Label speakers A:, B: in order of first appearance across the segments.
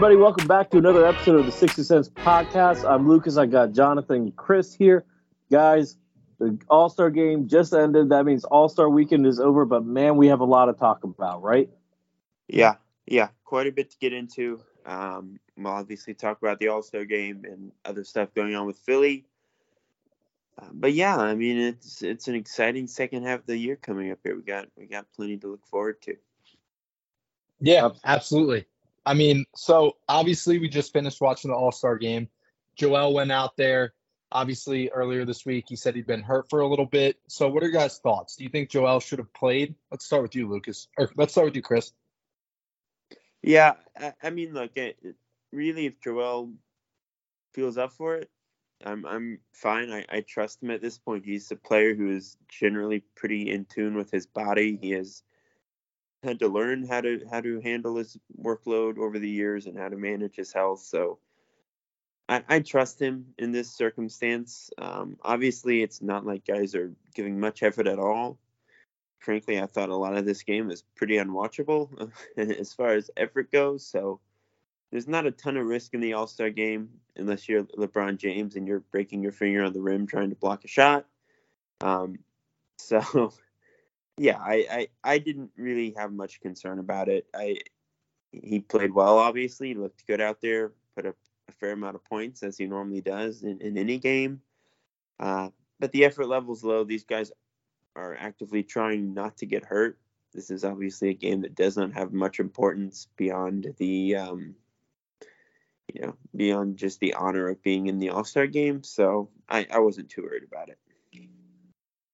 A: Everybody, welcome back to another episode of the Sixer Sense Podcast. I'm Lucas. I got Jonathan and Chris here. Guys, the All Star game just ended. That means All Star weekend is over, but man, we have a lot to talk about, right?
B: Yeah, yeah, quite a bit to get into. Um, we'll obviously talk about the All Star game and other stuff going on with Philly. Uh, but yeah, I mean it's it's an exciting second half of the year coming up here. We got we got plenty to look forward to.
C: Yeah, absolutely. I mean, so obviously we just finished watching the All Star game. Joel went out there. Obviously, earlier this week, he said he'd been hurt for a little bit. So, what are your guys' thoughts? Do you think Joel should have played? Let's start with you, Lucas. Or let's start with you, Chris.
B: Yeah, I, I mean, look, it, really, if Joel feels up for it, I'm I'm fine. I, I trust him at this point. He's a player who is generally pretty in tune with his body. He has had to learn how to how to handle his workload over the years and how to manage his health. So I, I trust him in this circumstance. Um, obviously, it's not like guys are giving much effort at all. Frankly, I thought a lot of this game was pretty unwatchable as far as effort goes. So there's not a ton of risk in the All Star game unless you're LeBron James and you're breaking your finger on the rim trying to block a shot. Um, so yeah, I, I I didn't really have much concern about it. I he played well, obviously, looked good out there, put up a fair amount of points as he normally does in, in any game. Uh, but the effort level's low. These guys are actively trying not to get hurt. This is obviously a game that does not have much importance beyond the um, you know beyond just the honor of being in the All Star game. So I, I wasn't too worried about it.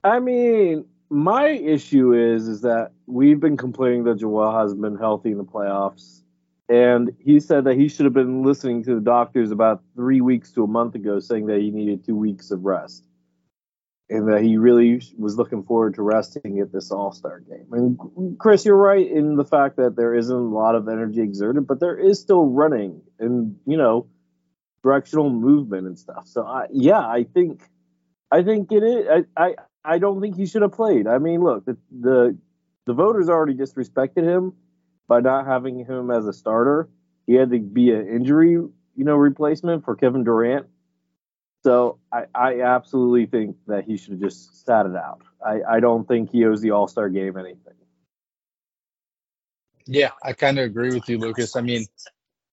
A: I mean, my issue is is that we've been complaining that Joel hasn't been healthy in the playoffs, and he said that he should have been listening to the doctors about three weeks to a month ago, saying that he needed two weeks of rest, and that he really was looking forward to resting at this All Star game. And Chris, you're right in the fact that there isn't a lot of energy exerted, but there is still running and you know directional movement and stuff. So I, yeah, I think. I think it is. I, I I don't think he should have played. I mean, look, the, the the voters already disrespected him by not having him as a starter. He had to be an injury, you know, replacement for Kevin Durant. So I, I absolutely think that he should have just sat it out. I, I don't think he owes the All Star game anything.
C: Yeah, I kind of agree with you, Lucas. I mean,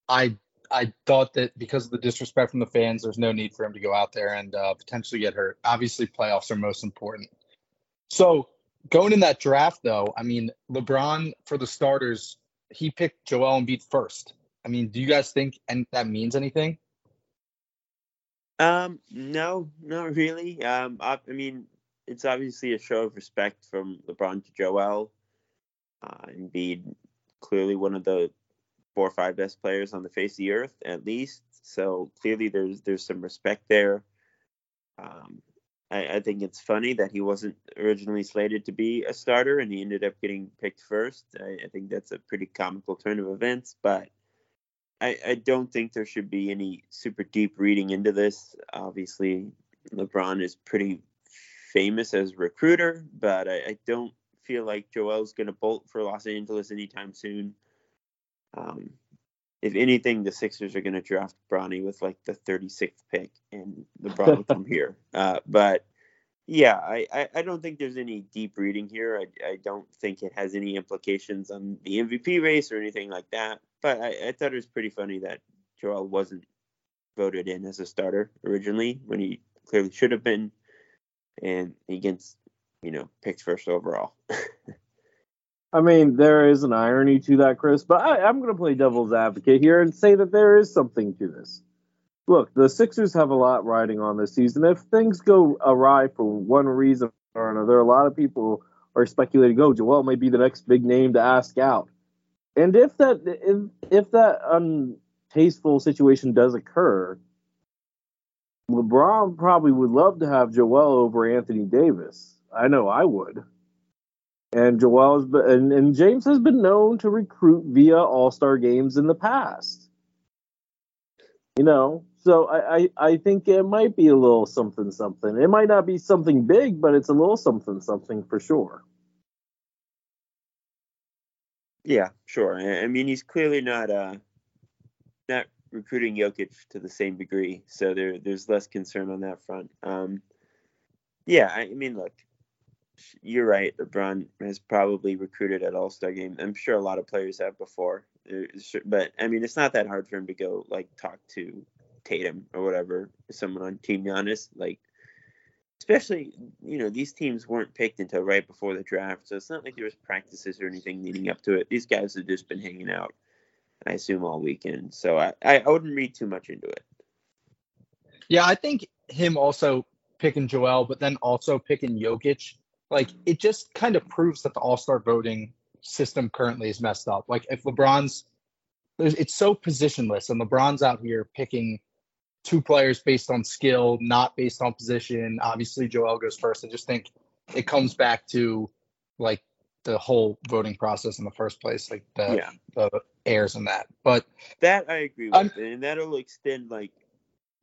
C: I I thought that because of the disrespect from the fans, there's no need for him to go out there and uh, potentially get hurt. Obviously, playoffs are most important. So going in that draft, though, I mean, LeBron for the starters, he picked Joel Embiid first. I mean, do you guys think and that means anything?
B: Um, no, not really. Um, I, I mean, it's obviously a show of respect from LeBron to Joel. Uh, Embiid, clearly one of the four or five best players on the face of the earth, at least. So clearly, there's there's some respect there. Um, I, I think it's funny that he wasn't originally slated to be a starter and he ended up getting picked first. I, I think that's a pretty comical turn of events, but I, I don't think there should be any super deep reading into this. Obviously, LeBron is pretty famous as a recruiter, but I, I don't feel like Joel's going to bolt for Los Angeles anytime soon. Um, if anything, the Sixers are going to draft Bronny with like the 36th pick, and LeBron will come here. Uh, but yeah, I, I, I, don't think there's any deep reading here. I, I don't think it has any implications on the MVP race or anything like that. But I, I thought it was pretty funny that Joel wasn't voted in as a starter originally when he clearly should have been, and he gets you know picked first overall.
A: I mean, there is an irony to that, Chris, but I, I'm going to play devil's advocate here and say that there is something to this. Look, the Sixers have a lot riding on this season. If things go awry for one reason or another, a lot of people are speculating, "Oh, Joel may be the next big name to ask out." And if that if, if that untasteful situation does occur, LeBron probably would love to have Joel over Anthony Davis. I know I would. And Joel has been, and, and James has been known to recruit via All Star games in the past. You know, so I, I, I think it might be a little something something. It might not be something big, but it's a little something something for sure.
B: Yeah, sure. I mean, he's clearly not uh not recruiting Jokic to the same degree, so there there's less concern on that front. Um, yeah, I mean, look, you're right. LeBron has probably recruited at All Star game. I'm sure a lot of players have before, uh, but I mean, it's not that hard for him to go like talk to Tatum or whatever, someone on Team Giannis. Like, especially you know these teams weren't picked until right before the draft, so it's not like there was practices or anything leading up to it. These guys have just been hanging out, I assume, all weekend. So I I wouldn't read too much into it.
C: Yeah, I think him also picking Joel, but then also picking Jokic like it just kind of proves that the All Star voting system currently is messed up. Like if LeBron's, it's so positionless, and LeBron's out here picking two players based on skill, not based on position. Obviously, Joel goes first. I just think it comes back to like the whole voting process in the first place, like the yeah. the airs and that. But
B: that I agree with, I'm, and that'll extend like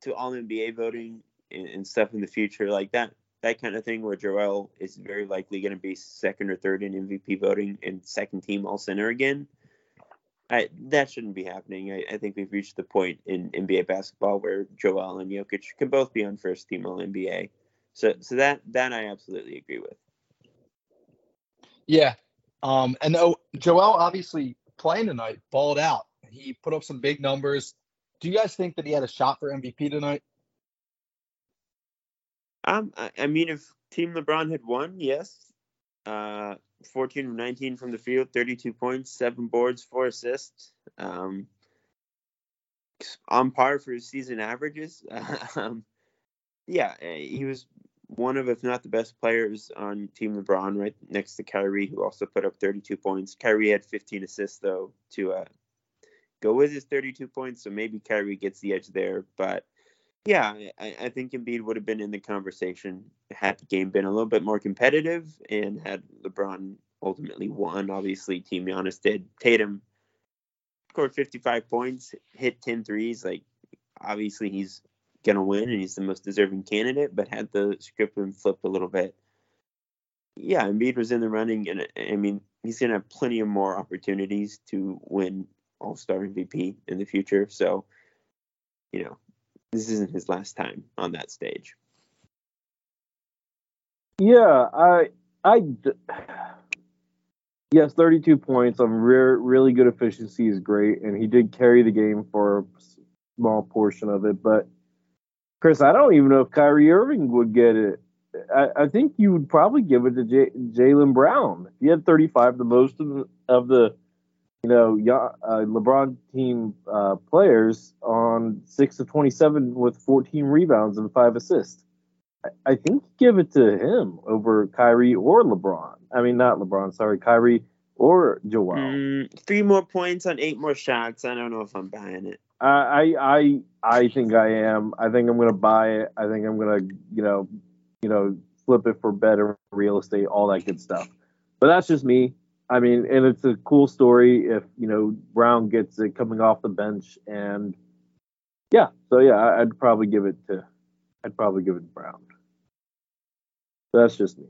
B: to all NBA voting and, and, stuff in the future. Like that, that kind of thing where Joel is very likely going to be second or third in MVP voting and second team All Center again. I, that shouldn't be happening. I, I, think we've reached the point in NBA basketball where Joel and Jokic can both be on first team All NBA. So, so that that I absolutely agree with.
C: Yeah, um, and oh, Joel obviously playing tonight, balled out. He put up some big numbers. Do you guys think that he had a shot for MVP tonight?
B: Um, I, I mean, if Team LeBron had won, yes. Uh, 14 of 19 from the field, 32 points, seven boards, four assists. Um, on par for his season averages. um, yeah, eh, he was one of, if not the best players on Team LeBron, right next to Kyrie, who also put up 32 points. Kyrie had 15 assists, though, to uh, go with his 32 points. So maybe Kyrie gets the edge there. But yeah, I, I think Embiid would have been in the conversation had the game been a little bit more competitive and had LeBron ultimately won. Obviously, Team Giannis did. Tatum scored 55 points, hit 10 threes. Like, obviously, he's going to win and he's the most deserving candidate, but had the script been flipped a little bit. Yeah, Embiid was in the running, and I mean, he's going to have plenty of more opportunities to win All Star MVP in the future. So, you know, this isn't his last time on that stage.
A: Yeah, I, I, yes, 32 points on re- really good efficiency is great, and he did carry the game for a small portion of it. But Chris, I don't even know if Kyrie Irving would get it. I, I think you would probably give it to J- Jaylen Brown. He had 35, the most of the, of the you know, uh, LeBron team uh, players on six of 27 with 14 rebounds and five assists. I, I think give it to him over Kyrie or LeBron. I mean, not LeBron, sorry, Kyrie or Joel.
B: Mm, three more points on eight more shots. I don't know if I'm buying it.
A: I I I think I am. I think I'm gonna buy it. I think I'm gonna you know you know flip it for better real estate, all that good stuff. But that's just me. I mean, and it's a cool story if you know Brown gets it coming off the bench, and yeah, so yeah, I'd probably give it to, I'd probably give it to Brown. So That's just me.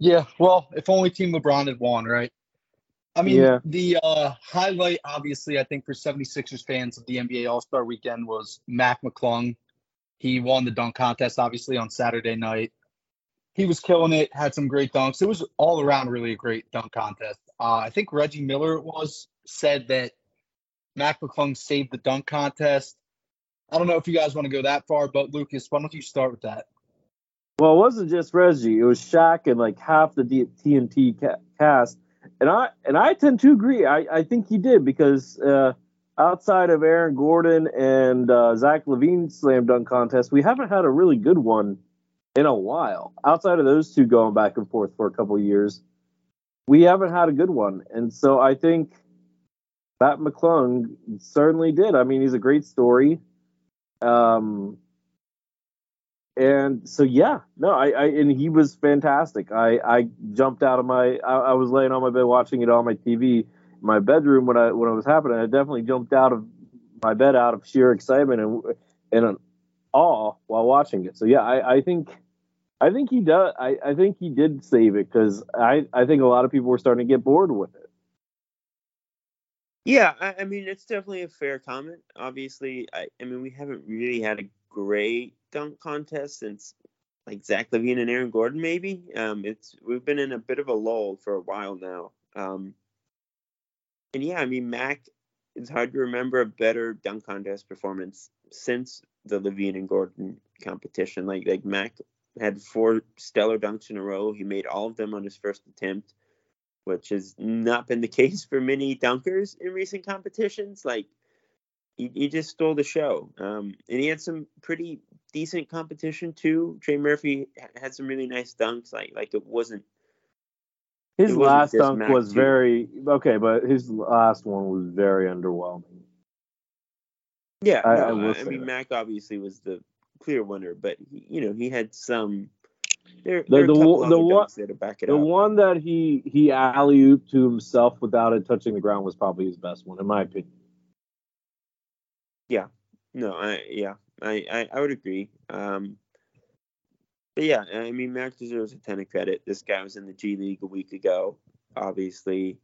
C: Yeah, well, if only Team LeBron had won, right? I mean,
A: Yeah.
C: the uh, highlight, obviously, I think for 76ers fans of the NBA All Star weekend was Mac McClung. He won the dunk contest, obviously, on Saturday night. He was killing it, had some great dunks. It was all around really a great dunk contest. Uh, I think Reggie Miller was said that Mac McClung saved the dunk contest. I don't know if you guys want to go that far, but Lucas, why don't you start with that?
A: Well, it wasn't just Reggie; it was Shaq and like half the TNT ca- cast. And I and I tend to agree. I, I think he did because uh, outside of Aaron Gordon and uh, Zach LaVine slam dunk contest, we haven't had a really good one in a while. Outside of those two going back and forth for a couple years, we haven't had a good one. And so I think Mac McClung certainly did. I mean, he's a great story. Um, and so yeah, no, I, I and he was fantastic. I I jumped out of my I, I was laying on my bed watching it on my TV in my bedroom when I when it was happening. I definitely jumped out of my bed out of sheer excitement and and an awe while watching it. So yeah, I, I think I think he does. I, I think he did save it because I I think a lot of people were starting to get bored with it.
B: Yeah, I, I mean it's definitely a fair comment. Obviously, I, I mean we haven't really had a great dunk contest since like Zach LaVine and Aaron Gordon, maybe. Um, it's we've been in a bit of a lull for a while now. Um, and yeah, I mean Mac. It's hard to remember a better dunk contest performance since the LaVine and Gordon competition. Like like Mac had four stellar dunks in a row. He made all of them on his first attempt, which has not been the case for many dunkers in recent competitions. Like he, he just stole the show. Um, and he had some pretty decent competition too. Trey Murphy had some really nice dunks. Like like it wasn't.
A: His
B: It wasn't
A: last dunk was
B: too.
A: very okay, but his last one was very underwhelming.
B: Yeah,
A: I-
B: no,
A: I
B: I, mean
A: that.
B: Mac obviously was the clear winner, but he, you know he had some. There,
A: The-
B: there
A: the one- the one-
B: dunks there back it
A: The
B: up.
A: one that he he alley ooped to himself without it touching the ground was probably his best one, in my opinion.
B: Yeah, no, I yeah, I, I, I would agree. Um, but yeah, I mean, Mac deserves a ton of credit. This guy was in the G League a week ago. Obviously,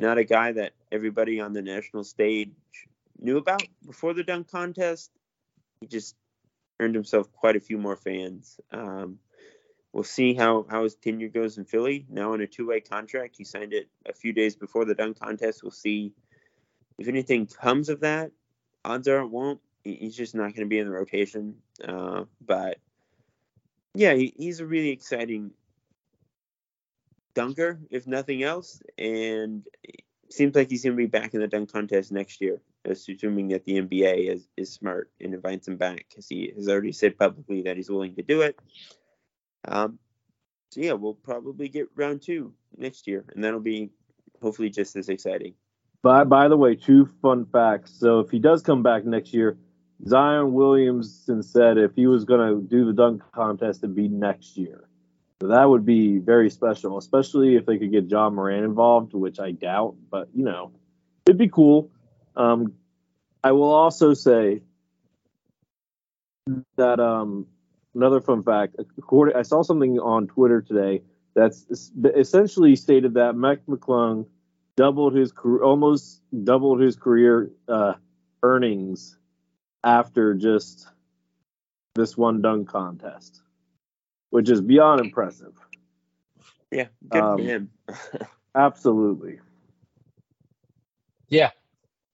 B: not a guy that everybody on the national stage knew about before the dunk contest. He just earned himself quite a few more fans. Um, we'll see how, how his tenure goes in Philly. Now in a two way contract, he signed it a few days before the dunk contest. We'll see if anything comes of that. Odds are it won't. He's just not going to be in the rotation. Uh, but yeah, he, he's a really exciting dunker, if nothing else. And seems like he's going to be back in the dunk contest next year, assuming that the NBA is, is smart and invites him back because he has already said publicly that he's willing to do it. Um, so yeah, we'll probably get round two next year, and that'll be hopefully just as exciting.
A: By by the way, two fun facts. So if he does come back next year, Zion Williamson said if he was going to do the dunk contest, it'd be next year. So that would be very special, especially if they could get Ja Morant involved, which I doubt, but you know, it'd be cool. Um, I will also say that um, another fun fact. According, I saw something on Twitter today that's essentially stated that Mac McClung doubled his career, almost doubled his career uh, earnings after just this one dunk contest, which is beyond impressive.
B: Yeah, good
A: Um,
B: for him.
A: Absolutely.
C: Yeah,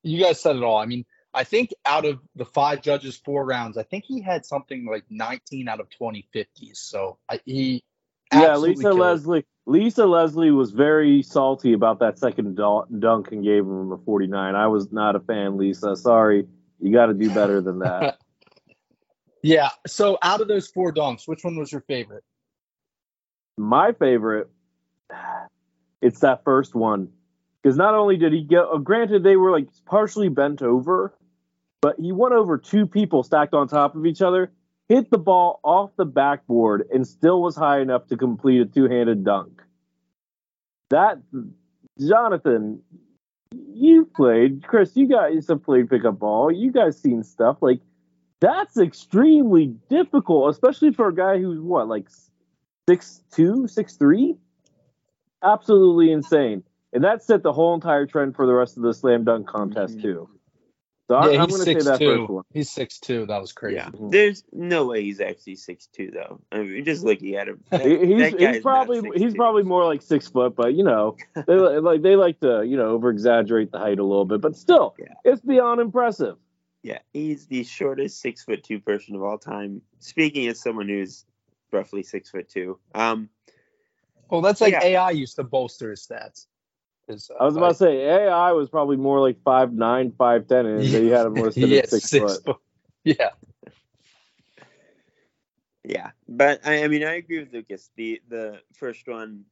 C: you guys said it all. I mean, I think out of the five judges, four rounds, I think he had something like 19 out of 20 50s. So I, he
A: Yeah, Lisa
C: killed it.
A: Leslie. Lisa Leslie was very salty about that second dunk and gave him a 49. I was not a fan, Lisa. Sorry. You got to do better than that.
C: Yeah. So out of those four dunks, which one was your favorite?
A: My favorite, it's that first one. Because not only did he get, uh, granted, they were like partially bent over, but he went over two people stacked on top of each other, hit the ball off the backboard and still was high enough to complete a two-handed dunk. That Jonathan, you played, Chris, you guys have played pickup ball. You guys seen stuff like that's extremely difficult, especially for a guy who's what, like six two, six three? Absolutely insane. And that set the whole entire trend for the rest of the slam dunk contest
B: Mhm.
A: too. So
C: yeah,
A: I, I'm
C: he's
A: going to say
C: six
A: that
C: two.
A: first one.
C: He's six two. That was crazy.
B: Yeah, there's no way he's actually six two though. I mean, just looking at him, that,
A: He- he's
B: that
A: he's probably he's probably more like six foot, but you know they like they like to you know over exaggerate the height a little bit, but still
B: Yeah.
A: it's beyond impressive.
B: Yeah, he's the shortest six foot two person of all time. Speaking as someone who's roughly six foot two, um,
C: Well, that's like
B: Yeah.
C: AI used to bolster his stats. His, uh,
A: I was about to say AI was probably more like five nine, five ten, and they had him listed
C: yeah,
A: at six, foot.
C: Yeah,
B: yeah. But I, I mean, I agree with Lucas. The the first one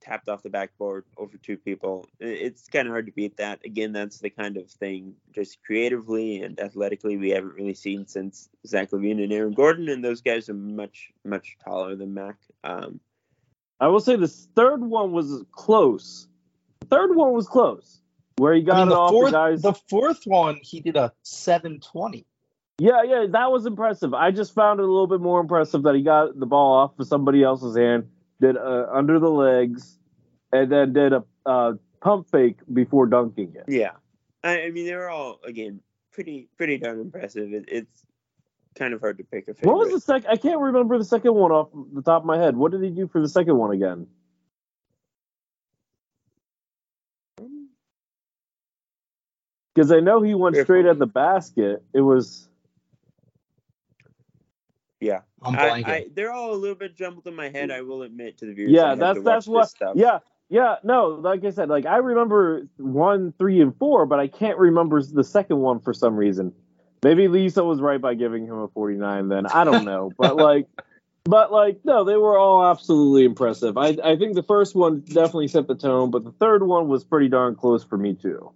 B: tapped off the backboard over two people. I- It's kind of hard to beat that. Again, that's the kind of thing just creatively and athletically we haven't really seen since Zach LaVine and Aaron Gordon, and those guys are much much taller than Mac. Um,
A: I will say this third one was close. The third one was close, where he got
C: I mean,
A: it
C: the
A: off
C: fourth,
A: the guys.
C: the fourth one he did a seven twenty.
A: Yeah, yeah, that was impressive. I just found it a little bit more impressive that he got the ball off of somebody else's hand, did uh, under the legs, and then did a uh, pump fake before dunking it.
B: Yeah, I, I mean they're all again pretty pretty darn impressive. It, it's kind of hard to pick a favorite.
A: What was the second? I can't remember the second one off the top of my head. What did he do for the second one again? Because I know he went
B: Fair
A: straight
B: point.
A: at the basket. It was
B: Yeah,
C: I'm
B: I. I, they're all a little bit jumbled in my head. I will admit to the viewers.
A: Yeah.
B: had
A: That's
B: to
A: that's what.
B: stuff.
A: Yeah, yeah. No, like I said, like I remember one, three, and four, but I can't remember the second one for some reason. Maybe Lisa was right by giving him a 49. Then I don't know, but like. But like no, they were all absolutely impressive. I I think the first one definitely set the tone, but the third one was pretty darn close for me too.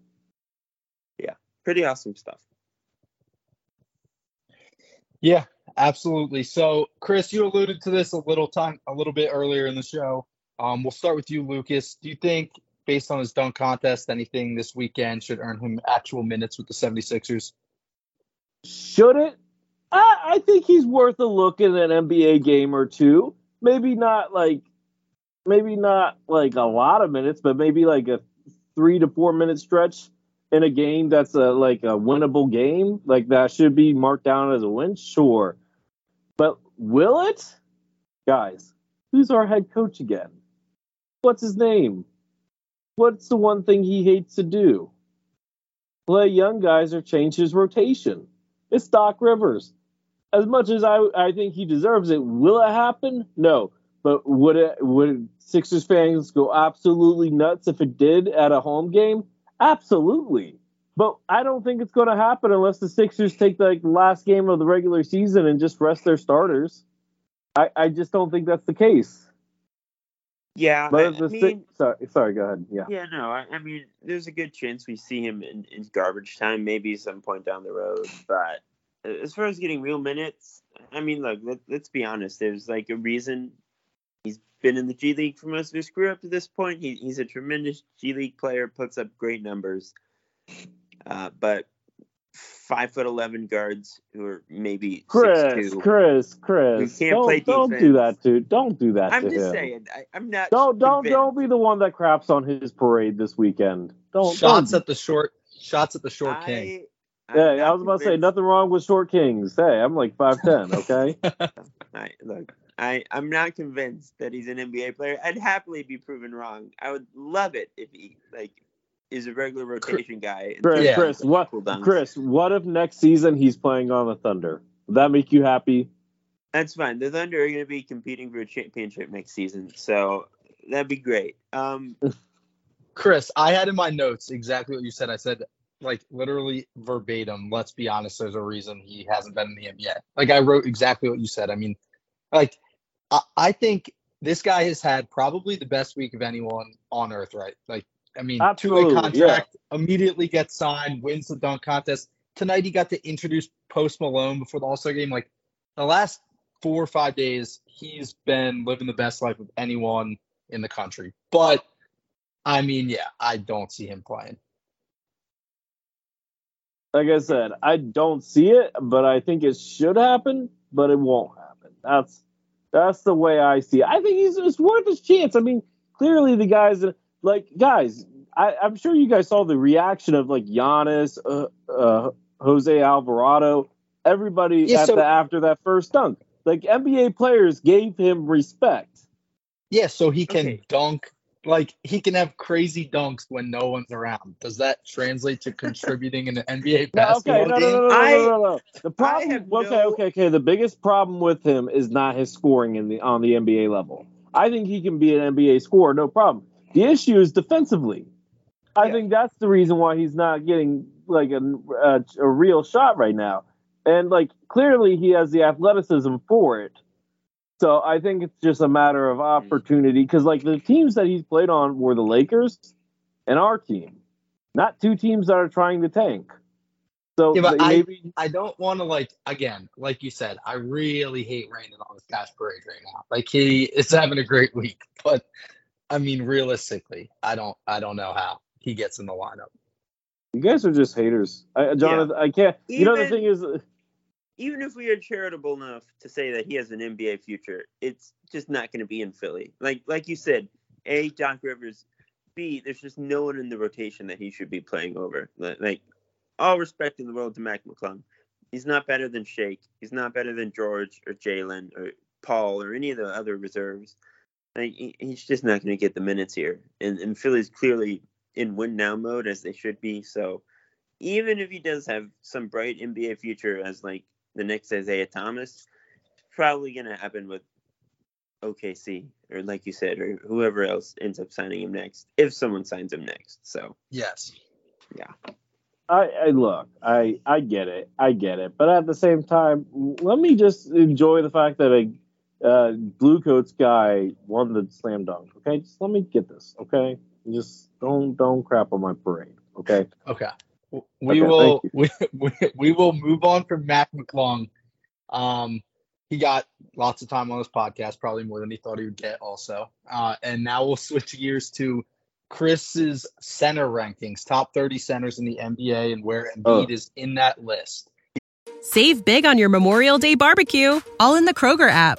B: Pretty awesome stuff.
C: Yeah, absolutely. So, Chris, you alluded to this a little time, a little bit earlier in the show. Um, we'll start with you, Lucas. Do you think, based on his dunk contest, anything this weekend should earn him actual minutes with the 76ers?
A: Should it? I, I think he's worth a look in an NBA game or two. Maybe not like, maybe not like a lot of minutes, but maybe like a three to four minute stretch in a game that's a like a winnable game. Like that should be marked down as a win. Sure, but will it, guys? Who's our head coach again? What's his name? What's the one thing he hates to do? Play young guys or change his rotation. It's Doc Rivers. As much as I, I think he deserves it, will it happen? No. But would it would Sixers fans go absolutely nuts if it did at a home game? Absolutely. But I don't think it's going to happen unless the Sixers take like the last game of the regular season and just rest their starters. I, I just don't think that's the case.
B: Yeah,
A: But
B: I,
A: the
B: I mean,
A: sorry, sorry, go ahead. Yeah.
B: yeah, no, I, I mean, there's a good chance we see him in, in garbage time, maybe some point down the road. But uh, as far as getting real minutes, I mean, look, let, let's be honest. There's like a reason been in the G League for most of his career up to this point. He, he's a tremendous G League player, puts up great numbers. Uh, but five foot eleven guards who are maybe
A: Chris,
B: six two.
A: Chris, Chris.
B: can't
A: don't,
B: play
A: don't do that to don't do that
B: I'm
A: to
B: just
A: him.
B: saying. I, I'm not.
A: Don't don't
B: convinced.
A: don't be the one that craps on his parade this weekend. Don't
C: shots
A: don't.
C: at the short, shots at the short king.
B: I, I'm
A: Hey, I was about to say nothing wrong with short kings. Hey, I'm like five ten. Okay.
B: I look, I I'm not convinced that he's an NBA player. I'd happily be proven wrong. I would love it if he like is a regular rotation guy.
A: Chris,
C: Yeah.
A: Chris, what?
B: Cool.
A: Chris, what if next season he's playing on the Thunder? Would that make you happy?
B: That's fine. The Thunder are going to be competing for a championship next season, so that'd be great. Um,
C: Chris, I had in my notes exactly what you said. I said, like, literally verbatim, let's be honest, there's a reason he hasn't been in the NBA. Like, I wrote exactly what you said. I mean, like, I, I think this guy has had probably the best week of anyone on earth, right? Like, I mean,
A: Absolutely,
C: two-way contract, immediately gets signed, wins the dunk contest. Tonight he got to introduce Post Malone before the All Star game. Like, the last four or five days, he's been living the best life of anyone in the country. But I mean, yeah, I don't see him playing.
A: Like I said, I don't see it, but I think it should happen, but it won't happen. That's that's the way I see it. I think he's it's worth his chance. I mean, clearly the guys like guys. I, I'm sure you guys saw the reaction of like Giannis, uh, uh, Jose Alvarado, everybody
C: Yeah,
A: at
C: so-
A: the, after that first dunk. Like NBA players gave him respect.
C: Yeah, so he can
B: Okay.
C: dunk. Like he can have crazy dunks when no one's around. Does that translate to contributing in an NBA
A: No,
C: basketball
A: okay, no, no, no, no, no,
B: I-
A: no, no, no. The
B: I
A: problem,
B: have
A: okay,
B: no-
A: okay, okay. The biggest problem with him is not his scoring in the on the NBA level. I think he can be an NBA scorer, no problem. The issue is defensively. I
B: Yeah.
A: think that's the reason why he's not getting like a, a, a real shot right now. And like clearly he has the athleticism for it. So I think it's just a matter of opportunity because like the teams that he's played on were the Lakers and our team, not two teams that are trying to tank. So
C: Yeah, but I-
A: maybe
C: I don't want to like again, like you said, I really hate raining on this guy's parade right now. Like he is having a great week, but I mean realistically, I don't I don't know how he gets in the lineup.
A: you guys are just haters. I, Jonathan, I can't. You know the thing is,
B: even if we are charitable enough to say that he has an NBA future, it's just not going to be in Philly. Like like you said, a Doc Rivers, b there's just no one in the rotation that he should be playing over. Like, all respect in the world to Mac McClung, he's not better than Shake. He's not better than George or Jalen or Paul or any of the other reserves. Like he, he's just not going to get the minutes here, and and Philly's clearly in win now mode as they should be. So even if he does have some bright NBA future as like the next Isaiah Thomas, it's probably gonna happen with OKC or like you said, or whoever else ends up signing him next, if someone signs him next. So
C: Yes.
A: I, I look, I I get it, I get it, but at the same time, let me just enjoy the fact that a uh, blue coats guy won the slam dunk. Okay, just let me get this. Okay, just don't don't crap on my parade. Okay.
C: Okay. We
A: Okay,
C: will we, we, we will move on from Mac McClung. Um, he got lots of time on this podcast, probably more than he thought he would get. Also, uh, and now we'll switch gears to Chris's center rankings, top 30 centers in the NBA, and where Embiid
A: Oh.
C: is in that list.
D: Save big on your Memorial Day barbecue, all in the Kroger app.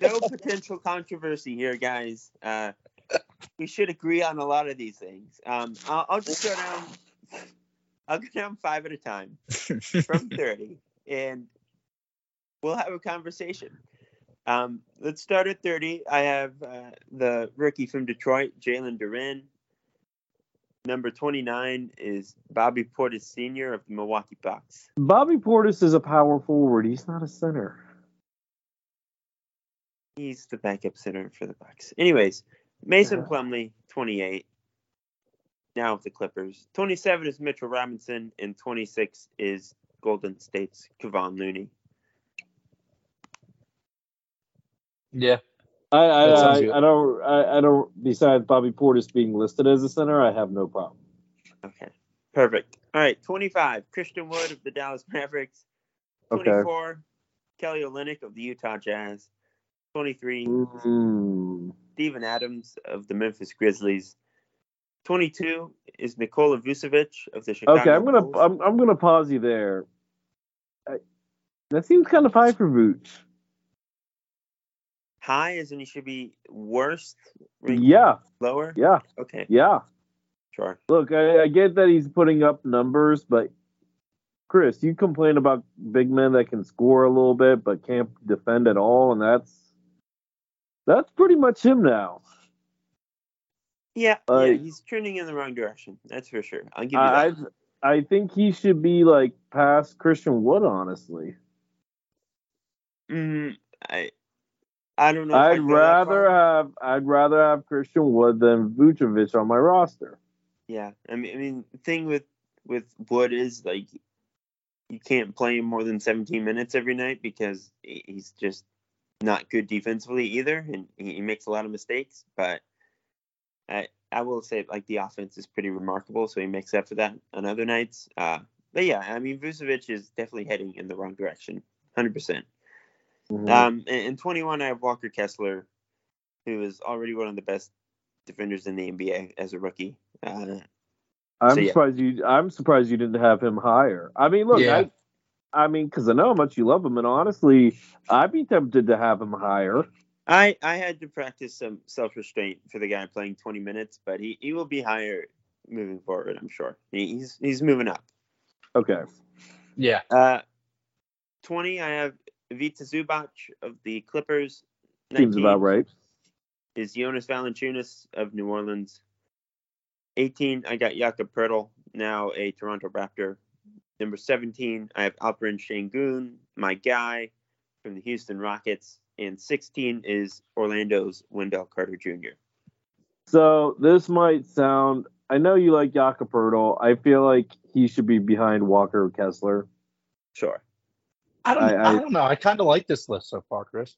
B: No potential controversy here, guys. Uh, we should agree on a lot of these things. Um, I'll, I'll just go down. I'll go down five at a time from thirty, and we'll have a conversation. Um, let's start at thirty. I have uh, the rookie from Detroit, Jalen Duren. Number twenty-nine is Bobby Portis Sr. of the Milwaukee Bucks.
A: Bobby Portis is a power forward. He's not a center.
B: He's the backup center for the Bucks. Anyways, Mason
A: Uh-huh.
B: Plumlee, 28. Now with the Clippers. 27 is Mitchell Robinson, and 26 is Golden State's Kevon Looney.
C: Yeah.
A: I I, I. I don't I, I don't. Besides Bobby Portis being listed as a center, I have no problem.
B: Okay, perfect. All right, 25, Christian Wood of the Dallas Mavericks.
A: Okay.
B: 24, Kelly Olynyk of the Utah Jazz. 23,
A: Mm.
B: Steven Adams of the Memphis Grizzlies. 22 is Nikola Vucevic of the Chicago
A: Okay, I'm gonna
B: Bulls.
A: I'm, I'm gonna pause you there. I, that seems kind of high for Vooch.
B: High as in he should be worst.
A: Yeah,
B: Lower?
A: yeah,
B: Okay,
A: yeah.
B: sure.
A: Look, I, I get that he's putting up numbers, but Chris, you complain about big men that can score a little bit but can't defend at all, and that's that's pretty much him now.
B: Yeah, yeah, he's trending in the wrong direction. That's for sure. I'll give you that.
A: I I think he should be like past Christian Wood, honestly.
B: Mm, I I don't know.
A: I'd rather have I'd rather have Christian Wood than Vucevic on my roster.
B: Yeah, I mean, I mean, the thing with with Wood is like you can't play him more than 17 minutes every night because he's just not good defensively either, and he, he makes a lot of mistakes. But I I will say like the offense is pretty remarkable, so he makes up for that on other nights. Uh, but yeah, I mean, Vucevic is definitely heading in the wrong direction, 100. percent
A: Mhm.
B: Um, in, in 21, I have Walker Kessler, who is already one of the best defenders in the NBA as a rookie. Uh,
A: I'm
B: so, yeah.
A: surprised you. I'm surprised you didn't have him higher. I mean, look,
C: Yeah.
A: I, I mean, because I know how much you love him, and honestly, I'd be tempted to have him higher.
B: I I had to practice some self restraint for the guy playing 20 minutes, but he, he will be higher moving forward. I'm sure he's he's moving up.
A: Okay.
C: Yeah.
B: Uh, 20, I have Vita Zubac of the Clippers.
A: Seems about right.
B: Is Jonas Valanciunas of New Orleans. 18, I got Jakob Poeltl, now a Toronto Raptor. Number 17, I have Alperen Şengün, my guy from the Houston Rockets. And 16 is Orlando's Wendell Carter Jr.
A: So this might sound. I know you like Jakob Poeltl. I feel like he should be behind Walker Kessler.
B: Sure.
C: I don't.
A: I-
C: I,
A: I-
C: don't know. I kind of like this list so far, Chris.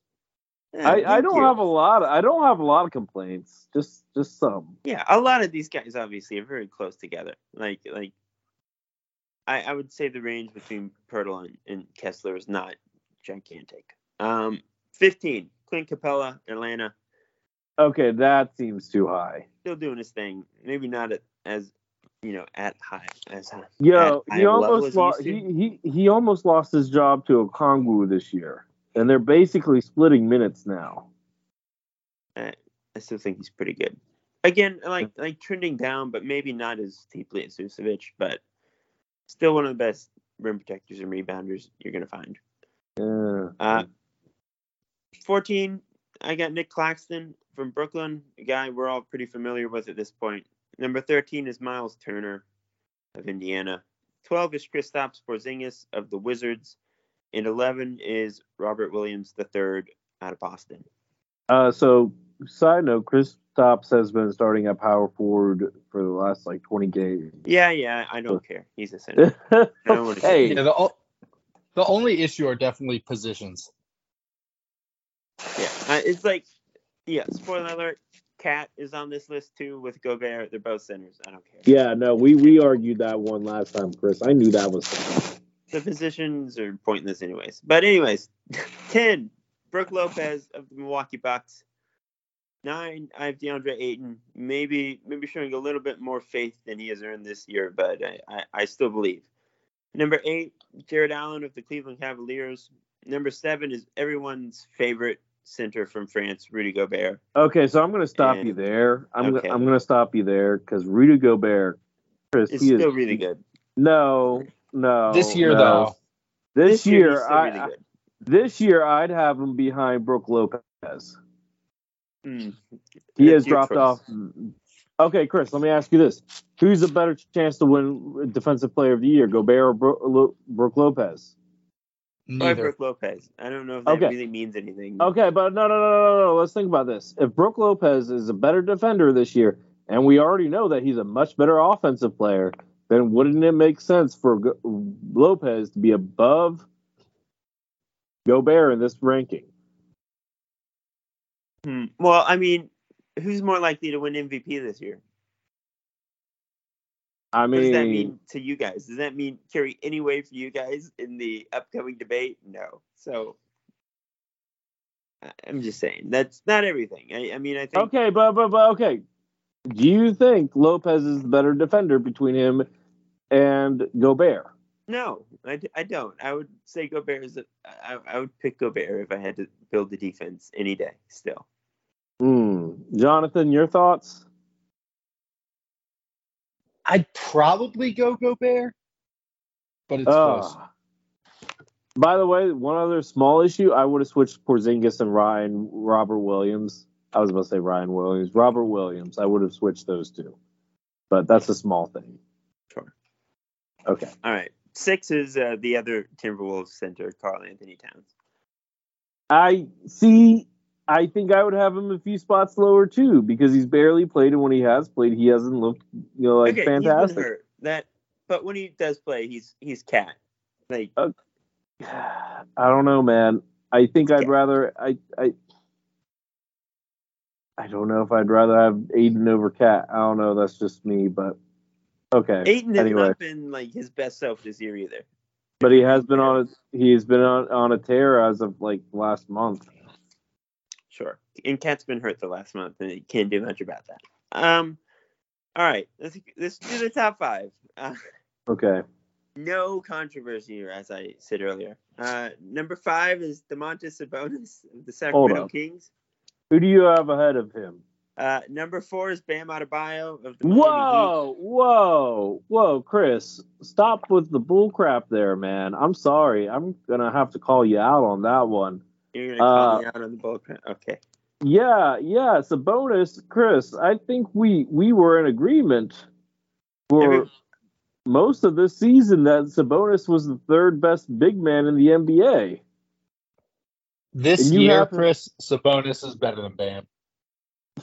B: Yeah,
A: I, I don't
B: you.
A: have a lot. Of, I don't have a lot of complaints. Just just some.
B: Yeah, a lot of these guys obviously are very close together. Like like I, I would say the range between Poeltl and, and Kessler is not gigantic. Um, 15, Clint Capela, Atlanta,
A: Okay, that seems too high.
B: still doing his thing. Maybe not at, as you know at high as high.
A: Yo,
B: at
A: he almost lost. He, he he almost lost his job to Okongwu this year, and they're basically splitting minutes now.
B: I, I still think he's pretty good. Again, like like trending down, but maybe not as deeply as Vucevic, but still one of the best rim protectors and rebounders you're gonna find.
A: Yeah.
B: Uh, 14, I got Nick Claxton from Brooklyn, a guy we're all pretty familiar with at this point. Number 13 is Miles Turner of Indiana. 12 is Kristaps Porzingis of the Wizards. And 11 is Robert Williams III out of Boston.
A: Uh, so side note, Chris Stops has been starting at power forward for the last like 20 games.
B: Yeah, yeah, I don't care. He's a center. don't wanna see
A: hey,
C: Yeah. The, o- the only issue are definitely positions.
B: Yeah, uh, it's like, yeah, spoiler alert, Cat is on this list too with Gobert. They're both centers. I don't care.
A: yeah, no, we we argued that one last time, Chris. I knew that was.
B: the positions are pointless anyways. But anyways, ten, Brooke Lopez of the Milwaukee Bucks. Nine, I have DeAndre Ayton. Maybe maybe showing a little bit more faith than he has earned this year, but I, I, I still believe. Number eight, Jarrett Allen of the Cleveland Cavaliers. Number seven is everyone's favorite center from France, Rudy Gobert.
A: Okay, so I'm gonna stop
B: And-
A: you there. I'm
B: okay.
A: I'm gonna stop you there because Rudy Gobert, Chris,
B: It's
A: he is
B: still really good.
A: No, no.
C: this year,
A: no.
C: though,
A: This,
B: he's
A: year,
B: still
A: I,
B: really
A: I- this year I'd have him behind Brooke Lopez.
B: Hmm.
A: He has dropped
B: choice.
A: off. Okay, Chris, let me ask you this: Who's a better chance to win Defensive Player of the Year, Gobert or Bro- Lo- Brooke Lopez?
B: Or
C: neither.
B: Brooke Lopez. I don't know if that
A: Okay.
B: really means anything.
A: Okay, but no, no, no, no, no, no. Let's think about this. If Brooke Lopez is a better defender this year, and we already know that he's a much better offensive player, then wouldn't it make sense for Go- Lopez to be above Gobert in this ranking?
B: Hmm. Well, I mean, who's more likely to win MVP this year?
A: I
B: What
A: mean,
B: does that mean to you guys? Does that mean carry any weight for you guys in the upcoming debate? No. So I- I'm just saying that's not everything. I, I mean, I think
A: okay, but but but okay. Do you think Lopez is the better defender between him and Gobert?
B: no, I, I don't. I would say Gobert is. A, I, I would pick Gobert if I had to build the defense any day. Still,
A: Hmm. Jonathan, your thoughts?
C: I'd probably go Gobert, but it's close.
A: Uh, by the way, one other small issue, I would have switched Porzingis and Ryan Robert Williams. I was about to say Ryan Williams, Robert Williams. I would have switched those two, but that's a small thing.
B: sure.
A: Okay.
B: All right. Six is uh, the other Timberwolves center, Karl Anthony Towns.
A: I see. I think I would have him a few spots lower too because he's barely played, and when he has played, he hasn't looked, you know, like
B: okay,
A: fantastic.
B: hurt. That, but when he does play, he's he's cat. Like uh,
A: I don't know, man. I think I'd
B: Yeah.
A: rather I I I don't know if I'd rather have Ayton over Cat. I don't know. That's just me, but okay.
B: Ayton has
A: anyway,
B: not been like his best self this year either.
A: but he has been on a he's been on on a tear as of like last month.
B: And Cat's been hurt the last month, and he can't do much about that. Um, all right, let's let's do the top five. Uh,
A: Okay.
B: no controversy here, as I said earlier. Uh, number five is Domantas Sabonis of the Sacramento. Kings.
A: Who do you have ahead of him?
B: Uh, number four is Bam Adebayo of the Miami
A: Whoa, whoa, whoa, Chris! Stop with the bull crap there, man. I'm sorry. I'm gonna have to call you out on that one.
B: You're gonna call
A: Uh,
B: me out on the bull crap. Okay.
A: Yeah, yeah, it's a bonus, Chris. I think we we were in agreement for
B: Every-
A: most of this season that Sabonis was the third best big man in the NBA.
C: This year,
A: have to-
C: Chris Sabonis is better than Bam.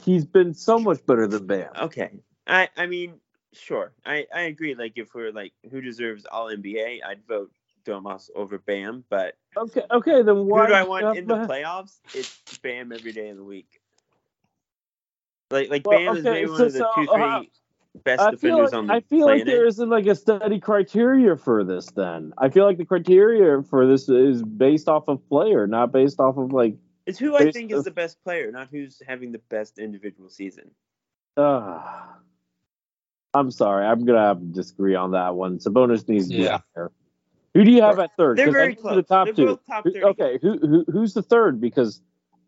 A: He's been so much better than Bam.
B: Okay. I I mean, sure. I I agree. Like if we're like who deserves All NBA, I'd vote Domas over Bam. But
A: Okay, okay, then why
B: who do I want in the playoffs? It's Bam every day of the week. Like like
A: Well,
B: Bam is
A: okay,
B: maybe one of the
A: so,
B: two three
A: uh,
B: best
A: I feel
B: defenders
A: like,
B: on the
A: I feel like there isn't like a study criteria for this. Then I feel like the criteria for this is based off of player, not based off of like.
B: it's who I
A: based
B: think is the best player, not who's having the best individual season.
A: Uh, I'm sorry, I'm gonna have to disagree on that one. Sabonis needs to be
C: Yeah.
A: up there. Who do you have at 3rd
B: They're very
A: need
B: close.
A: The top
B: They're
A: two.
B: both top
A: Who-
B: 30.
A: Okay, who, who who's the third? Because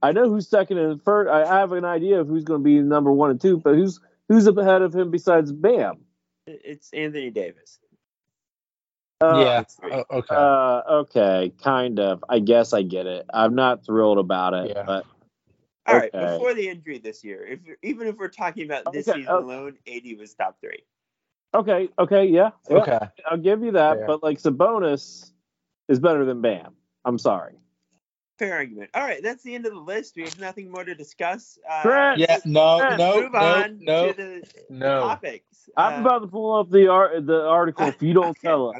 A: I know who's second and third. I have an idea of who's going to be number one and two, but who's who's up ahead of him besides Bam?
B: It's Anthony Davis.
A: Uh,
C: yeah.
B: it's three.
C: o- okay.
A: Uh, okay, kind of. I guess I get it. I'm not thrilled about it,
C: Yeah.
A: but
B: All right,
A: okay.
B: before the injury this year, if even if we're talking about this
A: Okay,
B: season
A: oh.
B: alone, AD was top three.
A: Okay, okay, yeah, yeah,
C: okay.
A: I'll give you that.
C: Fair.
A: But like Sabonis is better than Bam. I'm sorry.
B: Fair argument. All right, that's the end of the list. We have nothing more to discuss. Uh,
A: Trent!
C: Yeah. No.
A: Trent,
C: No.
B: move
C: No.
B: on
C: No.
B: to the
C: No.
B: topics.
A: I'm
B: Uh,
A: about to pull up the art the article if you don't
B: Okay,
A: tell us.